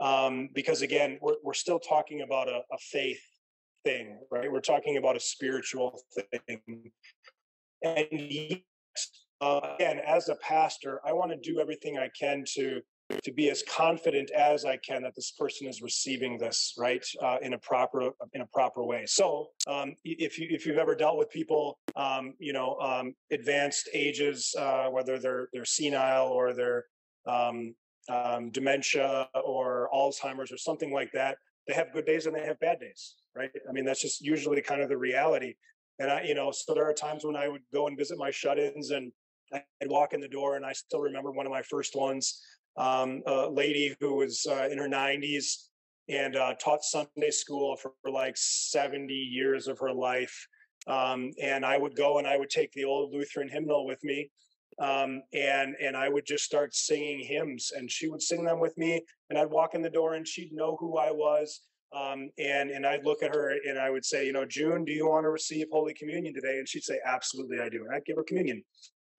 um, because again, we're we're still talking about a, a faith thing, right? We're talking about a spiritual thing. And yet, uh, again, as a pastor, I want to do everything I can to to be as confident as I can that this person is receiving this right uh, in a proper in a proper way. So, um, if you if you've ever dealt with people, um, you know, um, advanced ages, uh, whether they're they're senile or they're um, um, dementia or Alzheimer's or something like that, they have good days and they have bad days, right? I mean, that's just usually kind of the reality. And I, you know, so there are times when I would go and visit my shut-ins and I'd walk in the door and I still remember one of my first ones, um, a lady who was uh, in her 90s and uh, taught Sunday school for, for, like 70 years of her life. Um, and I would go and I would take the old Lutheran hymnal with me um, and and I would just start singing hymns, and she would sing them with me, and I'd walk in the door, and she'd know who I was, um, and and I'd look at her, and I would say, you know, June, do you want to receive Holy Communion today? And she'd say, absolutely, I do, and I'd give her communion.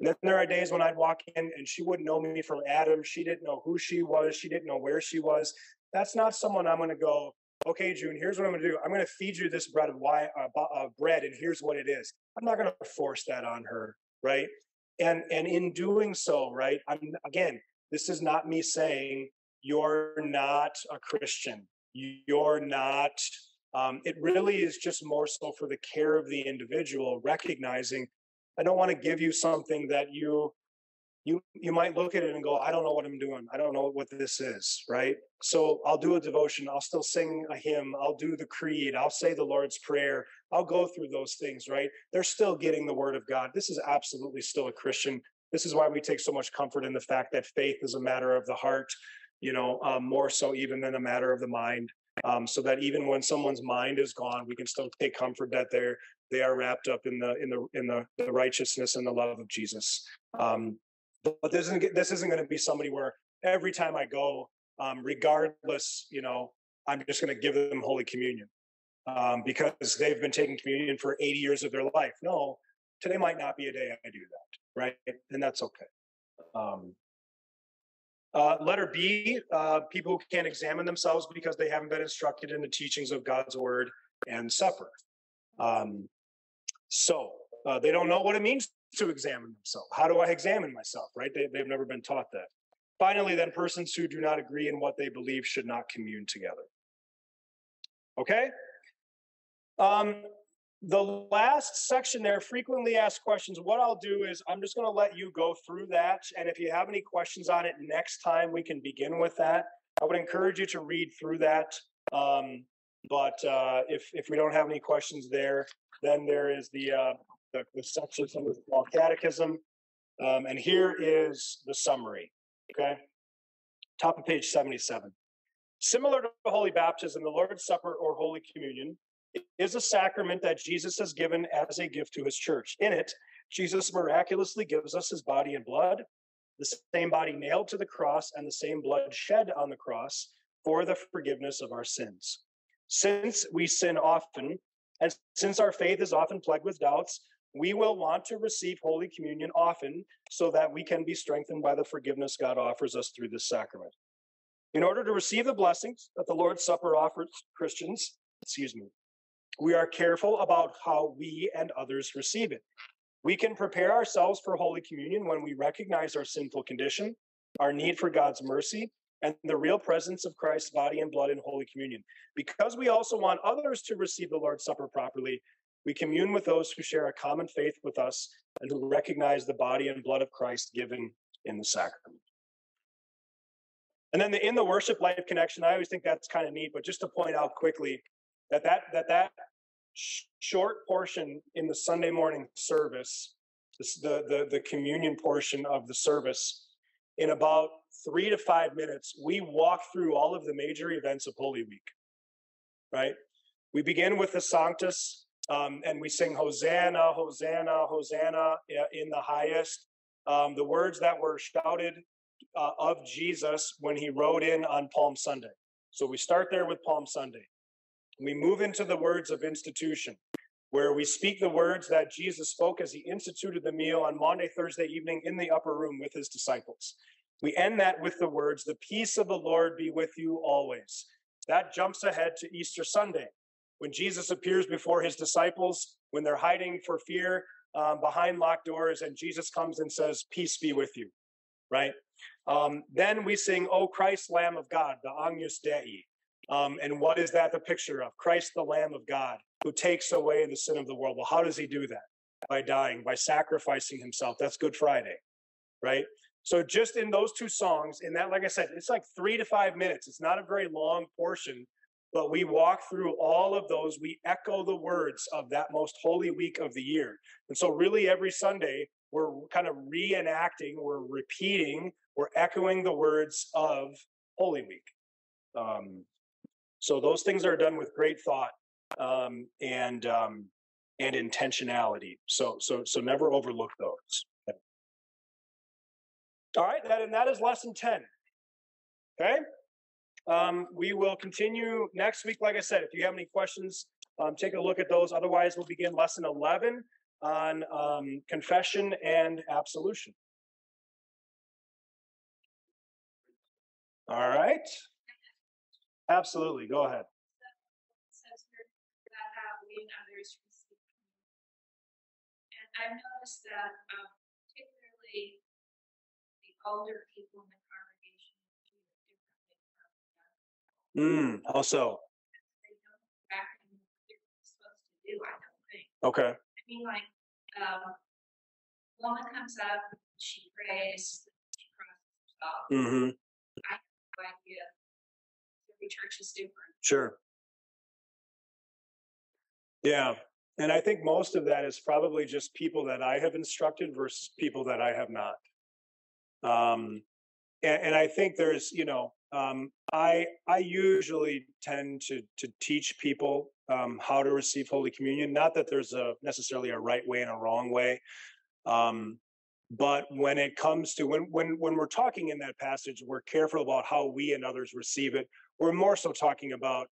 And then there are days when I'd walk in, and she wouldn't know me from Adam. She didn't know who she was. She didn't know where she was. That's not someone I'm going to go. okay, June, here's what I'm going to do. I'm going to feed you this bread of wine, uh, uh, bread, and here's what it is. I'm not going to force that on her, right? And and in doing so, right? I'm again, this is not me saying you're not a Christian. You're not. Um, it really is just more so for the care of the individual, recognizing I don't want to give you something that you you you might look at it and go, I don't know what I'm doing. I don't know what this is, right? So I'll do a devotion. I'll still sing a hymn. I'll do the creed. I'll say the Lord's prayer. I'll go through those things, right? They're still getting the word of God. This is absolutely still a Christian. This is why we take so much comfort in the fact that faith is a matter of the heart, you know, um, more so even than a matter of the mind. Um, so that even when someone's mind is gone, we can still take comfort that they're they are wrapped up in the in the in the, the righteousness and the love of Jesus. Um, but this isn't this isn't going to be somebody where every time I go, um, regardless, you know, I'm just going to give them Holy Communion um, because they've been taking communion for 80 years of their life. No, today might not be a day I do that, right? And that's okay. Um, uh, letter B, uh, people who can't examine themselves because they haven't been instructed in the teachings of God's word and supper. Um, so uh, they don't know what it means to examine themselves. How do I examine myself, right? They, they've never been taught that. Finally, then, persons who do not agree in what they believe should not commune together. Okay? Um, the last section there, frequently asked questions. What I'll do is I'm just going to let you go through that. And if you have any questions on it next time, we can begin with that. I would encourage you to read through that. Um, but uh, if, if we don't have any questions there, then there is the uh, the, the section from the small catechism. Um, and here is the summary. Okay. Top of page 77. Similar to Holy Baptism, the Lord's Supper or Holy Communion is a sacrament that Jesus has given as a gift to his church. In it, Jesus miraculously gives us his body and blood, the same body nailed to the cross and the same blood shed on the cross for the forgiveness of our sins. Since we sin often, and since our faith is often plagued with doubts, we will want to receive Holy Communion often so that we can be strengthened by the forgiveness God offers us through this sacrament. In order to receive the blessings that the Lord's Supper offers Christians, excuse me, we are careful about how we and others receive it. We can prepare ourselves for Holy Communion when we recognize our sinful condition, our need for God's mercy, and the real presence of Christ's body and blood in Holy Communion. Because we also want others to receive the Lord's Supper properly, we commune with those who share a common faith with us and who recognize the body and blood of Christ given in the sacrament. And then the in the worship life connection, I always think that's kind of neat, but just to point out quickly that that that that sh- short portion in the Sunday morning service, this, the the the communion portion of the service, in about three to five minutes, we walk through all of the major events of Holy Week. Right? We begin with the Sanctus, um, and we sing Hosanna, Hosanna, Hosanna in the highest. Um, the words that were shouted uh, of Jesus when he rode in on Palm Sunday. So we start there with Palm Sunday. We move into the words of institution, where we speak the words that Jesus spoke as he instituted the meal on Monday, Thursday evening in the upper room with his disciples. We end that with the words, The peace of the Lord be with you always. That jumps ahead to Easter Sunday, when Jesus appears before his disciples, when they're hiding for fear um, behind locked doors, and Jesus comes and says, Peace be with you, right? Um, then we sing, O Christ, Lamb of God, the Agnus Dei. Um, and what is that the picture of? Christ, the Lamb of God, who takes away the sin of the world. Well, how does he do that? By dying, by sacrificing himself. That's Good Friday, right? So just in those two songs, in that, like I said, it's like three to five minutes. It's not a very long portion, but we walk through all of those. We echo the words of that most holy week of the year. And so, really, every Sunday, we're kind of reenacting, we're repeating, we're echoing the words of Holy Week. Um, so, those things are done with great thought um, and um, and intentionality. So, so, so never overlook those. All right, that, and that is lesson 10. Okay. Um, we will continue next week. Like I said, if you have any questions, um, take a look at those. Otherwise, we'll begin lesson 11 on um, confession and absolution. All right. Absolutely. Go ahead. And I've noticed that um, particularly the older people in the congregation do it differently from. Mm, also. They don't what they're supposed to do, I don't think. Okay. I mean, like, um, woman comes up, she prays, she crosses herself. Mm-hmm. I have no idea Every church is different. Sure. Yeah. And I think most of that is probably just people that I have instructed versus people that I have not. Um, and, and I think there's, you know, um, I I usually tend to to teach people um, how to receive Holy Communion. Not that there's a necessarily a right way and a wrong way, um, but when it comes to when when when we're talking in that passage, we're careful about how we and others receive it we're more so talking about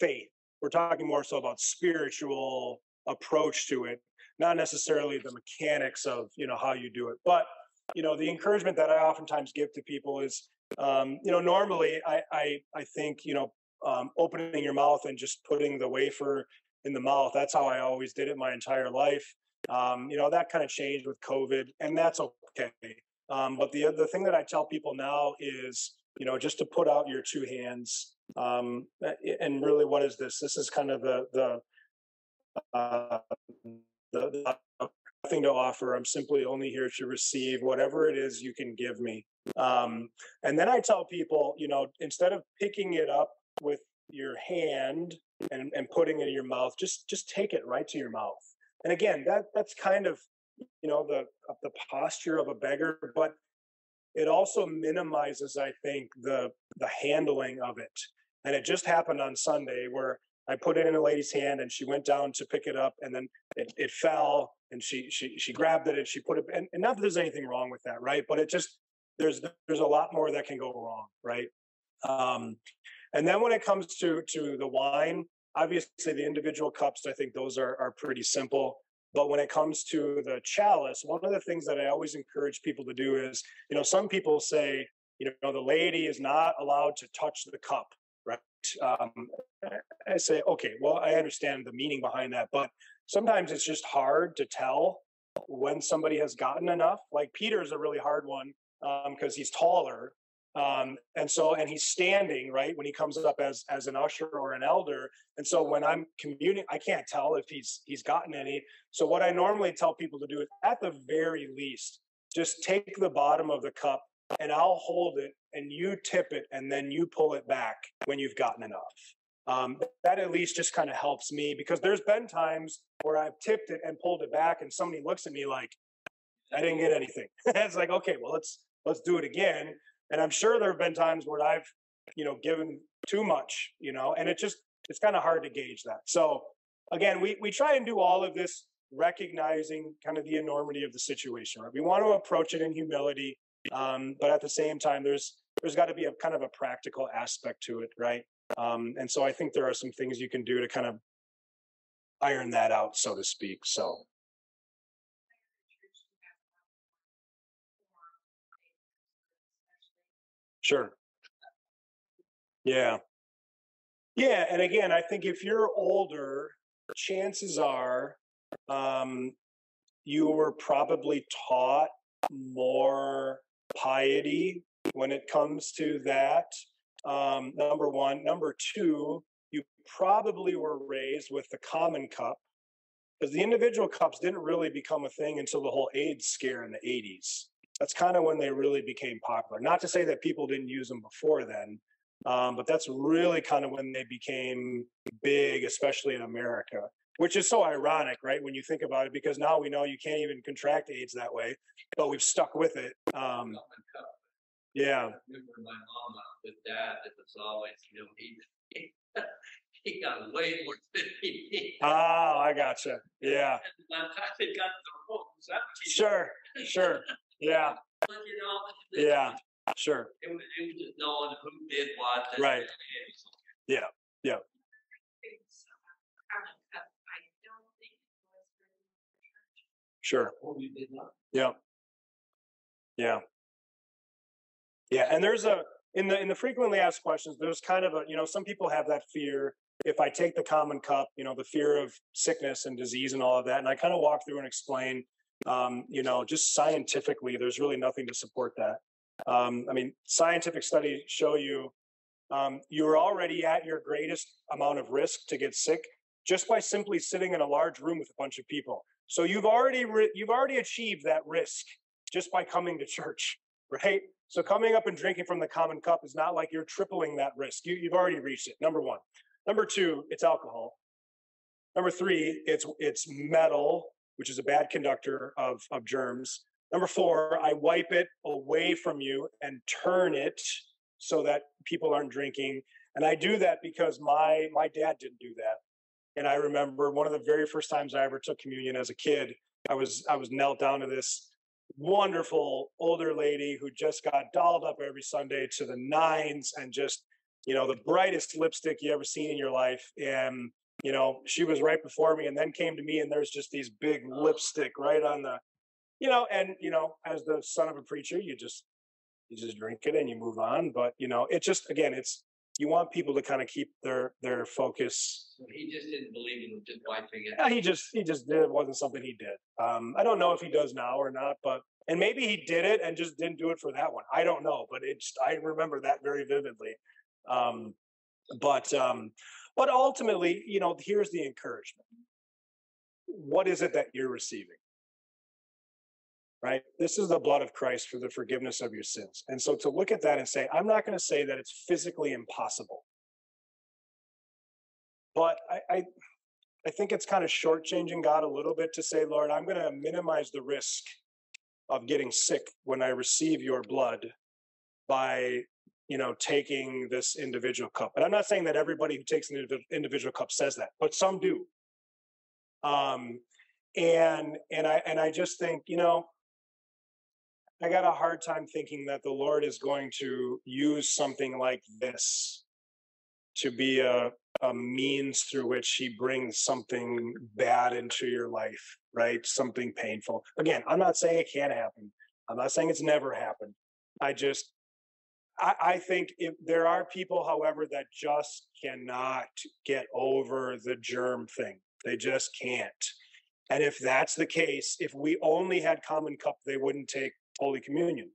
faith. We're talking more so about spiritual approach to it, not necessarily the mechanics of you know how you do it. But you know, the encouragement that I oftentimes give to people is, um, you know, normally I I I think you know um, opening your mouth and just putting the wafer in the mouth. That's how I always did it my entire life. Um, you know, that kind of changed with COVID, and that's okay. Um, but the the thing that I tell people now is you know, just to put out your two hands. Um, and really, what is this? This is kind of the the uh, the, the to offer. I'm simply only here to receive whatever it is you can give me. Um, and then I tell people, you know, instead of picking it up with your hand and, and putting it in your mouth, just just take it right to your mouth. And again, that that's kind of you know the the posture of a beggar, but it also minimizes, I think, the the handling of it. And it just happened on Sunday where I put it in a lady's hand and she went down to pick it up and then it, it fell and she she she grabbed it and she put it and, and not that there's anything wrong with that, right? But it just there's there's a lot more that can go wrong, right? Um, and then when it comes to to the wine, obviously the individual cups, I think those are are pretty simple. But when it comes to the chalice, one of the things that I always encourage people to do is, you know, some people say, you know, the lady is not allowed to touch the cup, right? Um, I say, okay, well, I understand the meaning behind that, but sometimes it's just hard to tell when somebody has gotten enough. Like Peter is a really hard one because um, he's taller um, and so, and he's standing right when he comes up as as an usher or an elder. And so, when I'm communing, I can't tell if he's he's gotten any. So, what I normally tell people to do is, at the very least, just take the bottom of the cup and I'll hold it, and you tip it, and then you pull it back when you've gotten enough. Um, that at least just kind of helps me because there's been times where I've tipped it and pulled it back, and somebody looks at me like, "I didn't get anything." *laughs* it's like, okay, well, let's let's do it again and I'm sure there have been times where I've, you know, given too much, you know, and it just it's kind of hard to gauge that. So again, we we try and do all of this recognizing kind of the enormity of the situation. Right? We want to approach it in humility, um, but at the same time, there's there's got to be a kind of a practical aspect to it, right? Um, and so I think there are some things you can do to kind of iron that out, so to speak. So Sure. Yeah. Yeah. And again, I think if you're older, chances are um, you were probably taught more piety when it comes to that. Um, number one. Number two, you probably were raised with the common cup because the individual cups didn't really become a thing until the whole AIDS scare in the 80s that's kind of when they really became popular. Not to say that people didn't use them before then, um, but that's really kind of when they became big, especially in America, which is so ironic, right? When you think about it, because now we know you can't even contract AIDS that way, but we've stuck with it. Um, yeah. I remember my mama with dad, it was always, you know, he, he *laughs* got way more than he Oh, I gotcha. Yeah. And *laughs* by the time they got to the rooms, Sure, sure. *laughs* Yeah, you know, yeah, sure. It was, it was just knowing who did what. Right. Yeah, yeah. It's, common cup. I don't think it was very much church. Sure. You did not? Yeah. Yeah. Yeah, and there's a in the in the frequently asked questions, there's kind of a, you know, some people have that fear if I take the common cup, you know, the fear of sickness and disease and all of that, and I kind of walk through and explain, um, you know, just scientifically, there's really nothing to support that. Um, I mean, scientific studies show you um, you're already at your greatest amount of risk to get sick just by simply sitting in a large room with a bunch of people. So you've already re- you've already achieved that risk just by coming to church, *laughs* right? So coming up and drinking from the common cup is not like you're tripling that risk. You, you've already reached it. Number one. Number two, it's alcohol. Number three, it's it's metal, which is a bad conductor of, of germs. Number four, I wipe it away from you and turn it so that people aren't drinking. And I do that because my my dad didn't do that. And I remember one of the very first times I ever took communion as a kid, I was I was knelt down to this wonderful older lady who just got dolled up every Sunday to the nines and just, you know, the brightest lipstick you ever seen in your life. And, you know, she was right before me and then came to me and there's just these big lipstick right on the, you know, and, you know, as the son of a preacher, you just, you just drink it and you move on. But, you know, it just, again, it's, you want people to kind of keep their their focus. He just didn't believe in just wiping it. Yeah, he just he just did. It wasn't something he did. Um, I don't know if he does now or not, but and maybe he did it and just didn't do it for that one. I don't know, but it's I remember that very vividly. Um, but um, but ultimately, you know, here's the encouragement. What is it that you're receiving? right? This is the blood of Christ for the forgiveness of your sins. And so to look at that and say, I'm not going to say that it's physically impossible, but I, I, I think it's kind of shortchanging God a little bit to say, Lord, I'm going to minimize the risk of getting sick when I receive your blood by you know taking this individual cup and i'm not saying that everybody who takes an individual cup says that but some do um and and i and i just think you know I got a hard time thinking that the Lord is going to use something like this to be a, a means through which he brings something bad into your life, right? Something painful. Again, I'm not saying it can't happen. I'm not saying it's never happened. I just, I, I think if there are people, however, that just cannot get over the germ thing. They just can't. And if that's the case, if we only had common cup, they wouldn't take Holy Communion.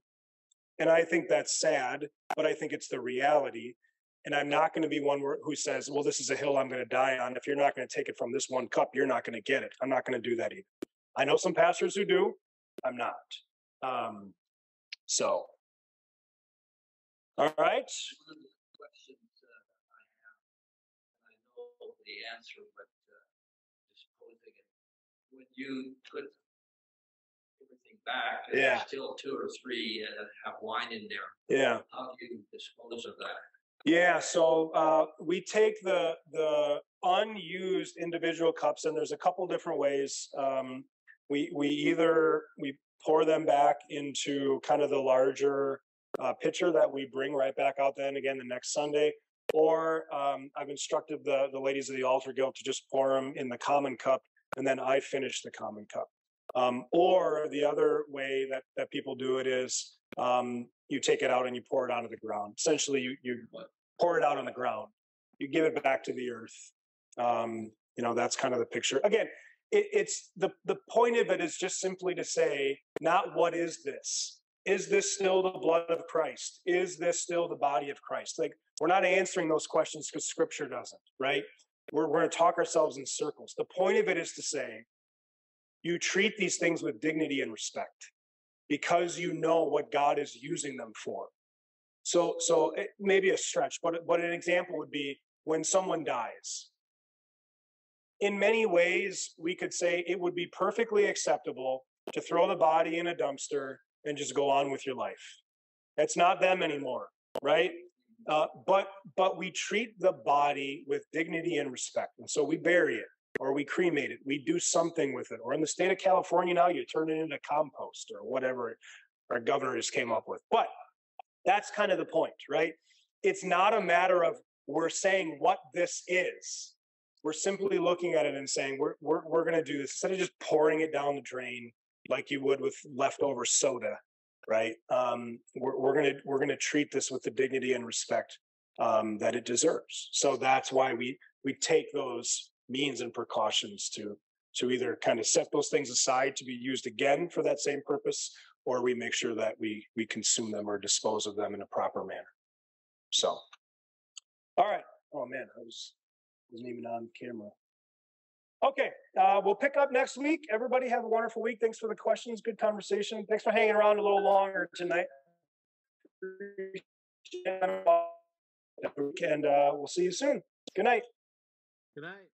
And I think that's sad, but I think it's the reality. And I'm not going to be one who says, well, this is a hill I'm going to die on. If you're not going to take it from this one cup, you're not going to get it. I'm not going to do that either. I know some pastors who do. I'm not. Um, so, all right. One of the questions uh, I have, and I know the answer, but uh, just posing it. When you put everything back. Yeah. there's Still two or three uh, have wine in there. Yeah. How do you dispose of that? Yeah, so uh, we take the the unused individual cups, and there's a couple different ways. Um, we we either we pour them back into kind of the larger uh, pitcher that we bring right back out then again the next Sunday, or um, I've instructed the the ladies of the altar guild to just pour them in the common cup, and then I finish the common cup. Um, or the other way that, that people do it is um, you take it out and you pour it onto the ground. Essentially, you, you pour it out on the ground. You give it back to the earth. Um, you know, that's kind of the picture. Again, it, it's the, the point of it is just simply to say, not what is this? Is this still the blood of Christ? Is this still the body of Christ? Like, we're not answering those questions because scripture doesn't, right? We're, we're going to talk ourselves in circles. The point of it is to say, you treat these things with dignity and respect because you know what God is using them for. So, so eh, it may be a stretch, but but an example would be when someone dies. In many ways, we could say it would be perfectly acceptable to throw the body in a dumpster and just go on with your life. It's not them anymore, right? Uh, but but we treat the body with dignity and respect, and so we bury it or we cremate it. We do something with it. Or in the state of California now, you turn it into compost or whatever our governor just came up with. But that's kind of the point, right? It's not a matter of we're saying what this is. We're simply looking at it and saying we're we're, we're going to do this instead of just pouring it down the drain like you would with leftover soda, right? Um, we're we're gonna we're gonna treat this with the dignity and respect um, that it deserves. So that's why we we take those means and precautions to to either kind of set those things aside to be used again for that same purpose, or we make sure that we we consume them or dispose of them in a proper manner. So, all right. Oh man, I was wasn't even on camera. Okay, uh, we'll pick up next week. Everybody have a wonderful week. Thanks for the questions. Good conversation. Thanks for hanging around a little longer tonight. And uh, we'll see you soon. Good night. Good night.